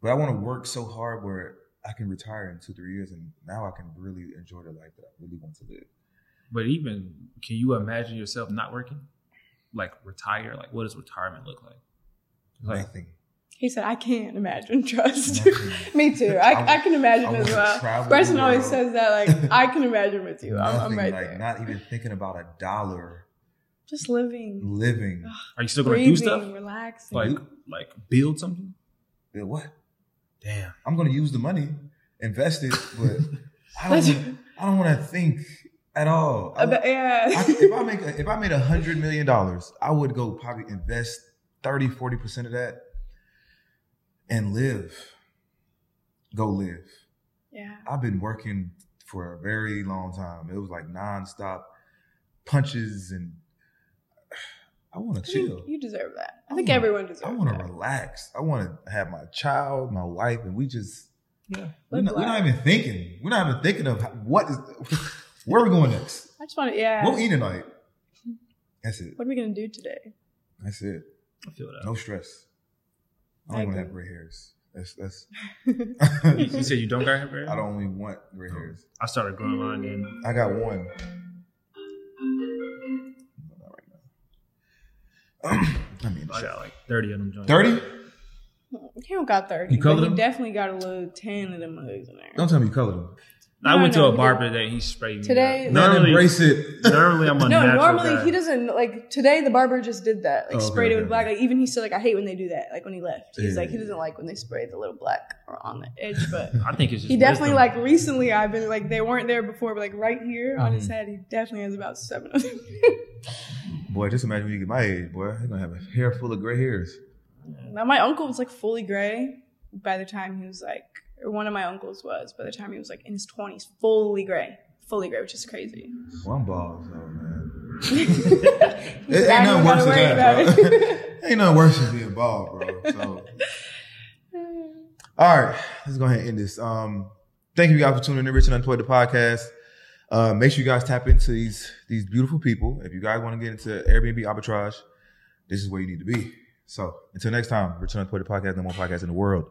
But I want to work so hard where I can retire in two, three years, and now I can really enjoy the life that I really want to live. But even, can you imagine yourself not working? Like retire? Like what does retirement look like? Like Nothing. He said, "I can't imagine trust." Me too. I I, I, can imagine I as well. travel Bryson always says that. Like I can imagine with you. I'm, I'm right like there. not even thinking about a dollar Just living, living. are you still gonna do stuff? relaxing. Like like build something? Yeah, what? Damn. I'm gonna use the money, invest it, but I don't. wanna- I don't want to think at all. I, but yeah. I- if I make a, if I made a hundred million dollars, I would go probably invest 30, 40 percent of that and live. Go live. yeah. I've been working for a very long time. It was like nonstop punches and I want to chill. You deserve that. I I think wanna- everyone deserves that. I want to relax. I want to have my child, my wife, and we just Yeah. we're not, we're not even thinking. We're not even thinking of how- what is where are we going next. I just want to. Yeah. What we eat tonight. That's it. What are we gonna do today? That's it. I feel that. No stress. I I don't want agree. have gray hairs. That's that's. You said you don't got hair? I don't even want gray Oh. hairs. I started growing mine in I got one. Not right now. I mean, I got like 30 of them joints. thirty. He don't got thirty. You but colored he them? definitely got a little ten of them mugs in there. Don't tell me you colored them. I No, went no, to a barber today. He sprayed me. Today- up. Not normally, embrace it. normally I'm a No, normally guy. he doesn't like today. The barber just did that, like Oh, okay, sprayed it okay, with black. Like even he said, like I hate when they do that. Like when he left, he's Yeah. like he doesn't like when they spray the little black or on the edge. But I think it's just he definitely wisdom. like recently. I've been like they weren't there before, but like right here on Mm-hmm. his head, he definitely has about seven of them. Boy, just imagine when you get my age, boy. You're gonna have a hair full of gray hairs. now my uncle was like fully gray by the time he was like, or one of my uncles was by the time he was like in his twenties, fully gray, fully gray, which is crazy. One balls, though, man. it ain't nothing worse than that, bro. ain't nothing worse than being bald, bro. So, all right, let's go ahead and end this. Um, thank you guys for tuning in, Rich and Unemployed the podcast. Uh, make sure you guys tap into these these beautiful people. If you guys want to get into Airbnb arbitrage, this is where you need to be. So, until next time, Rich and Unemployed the podcast, the more podcast in the world.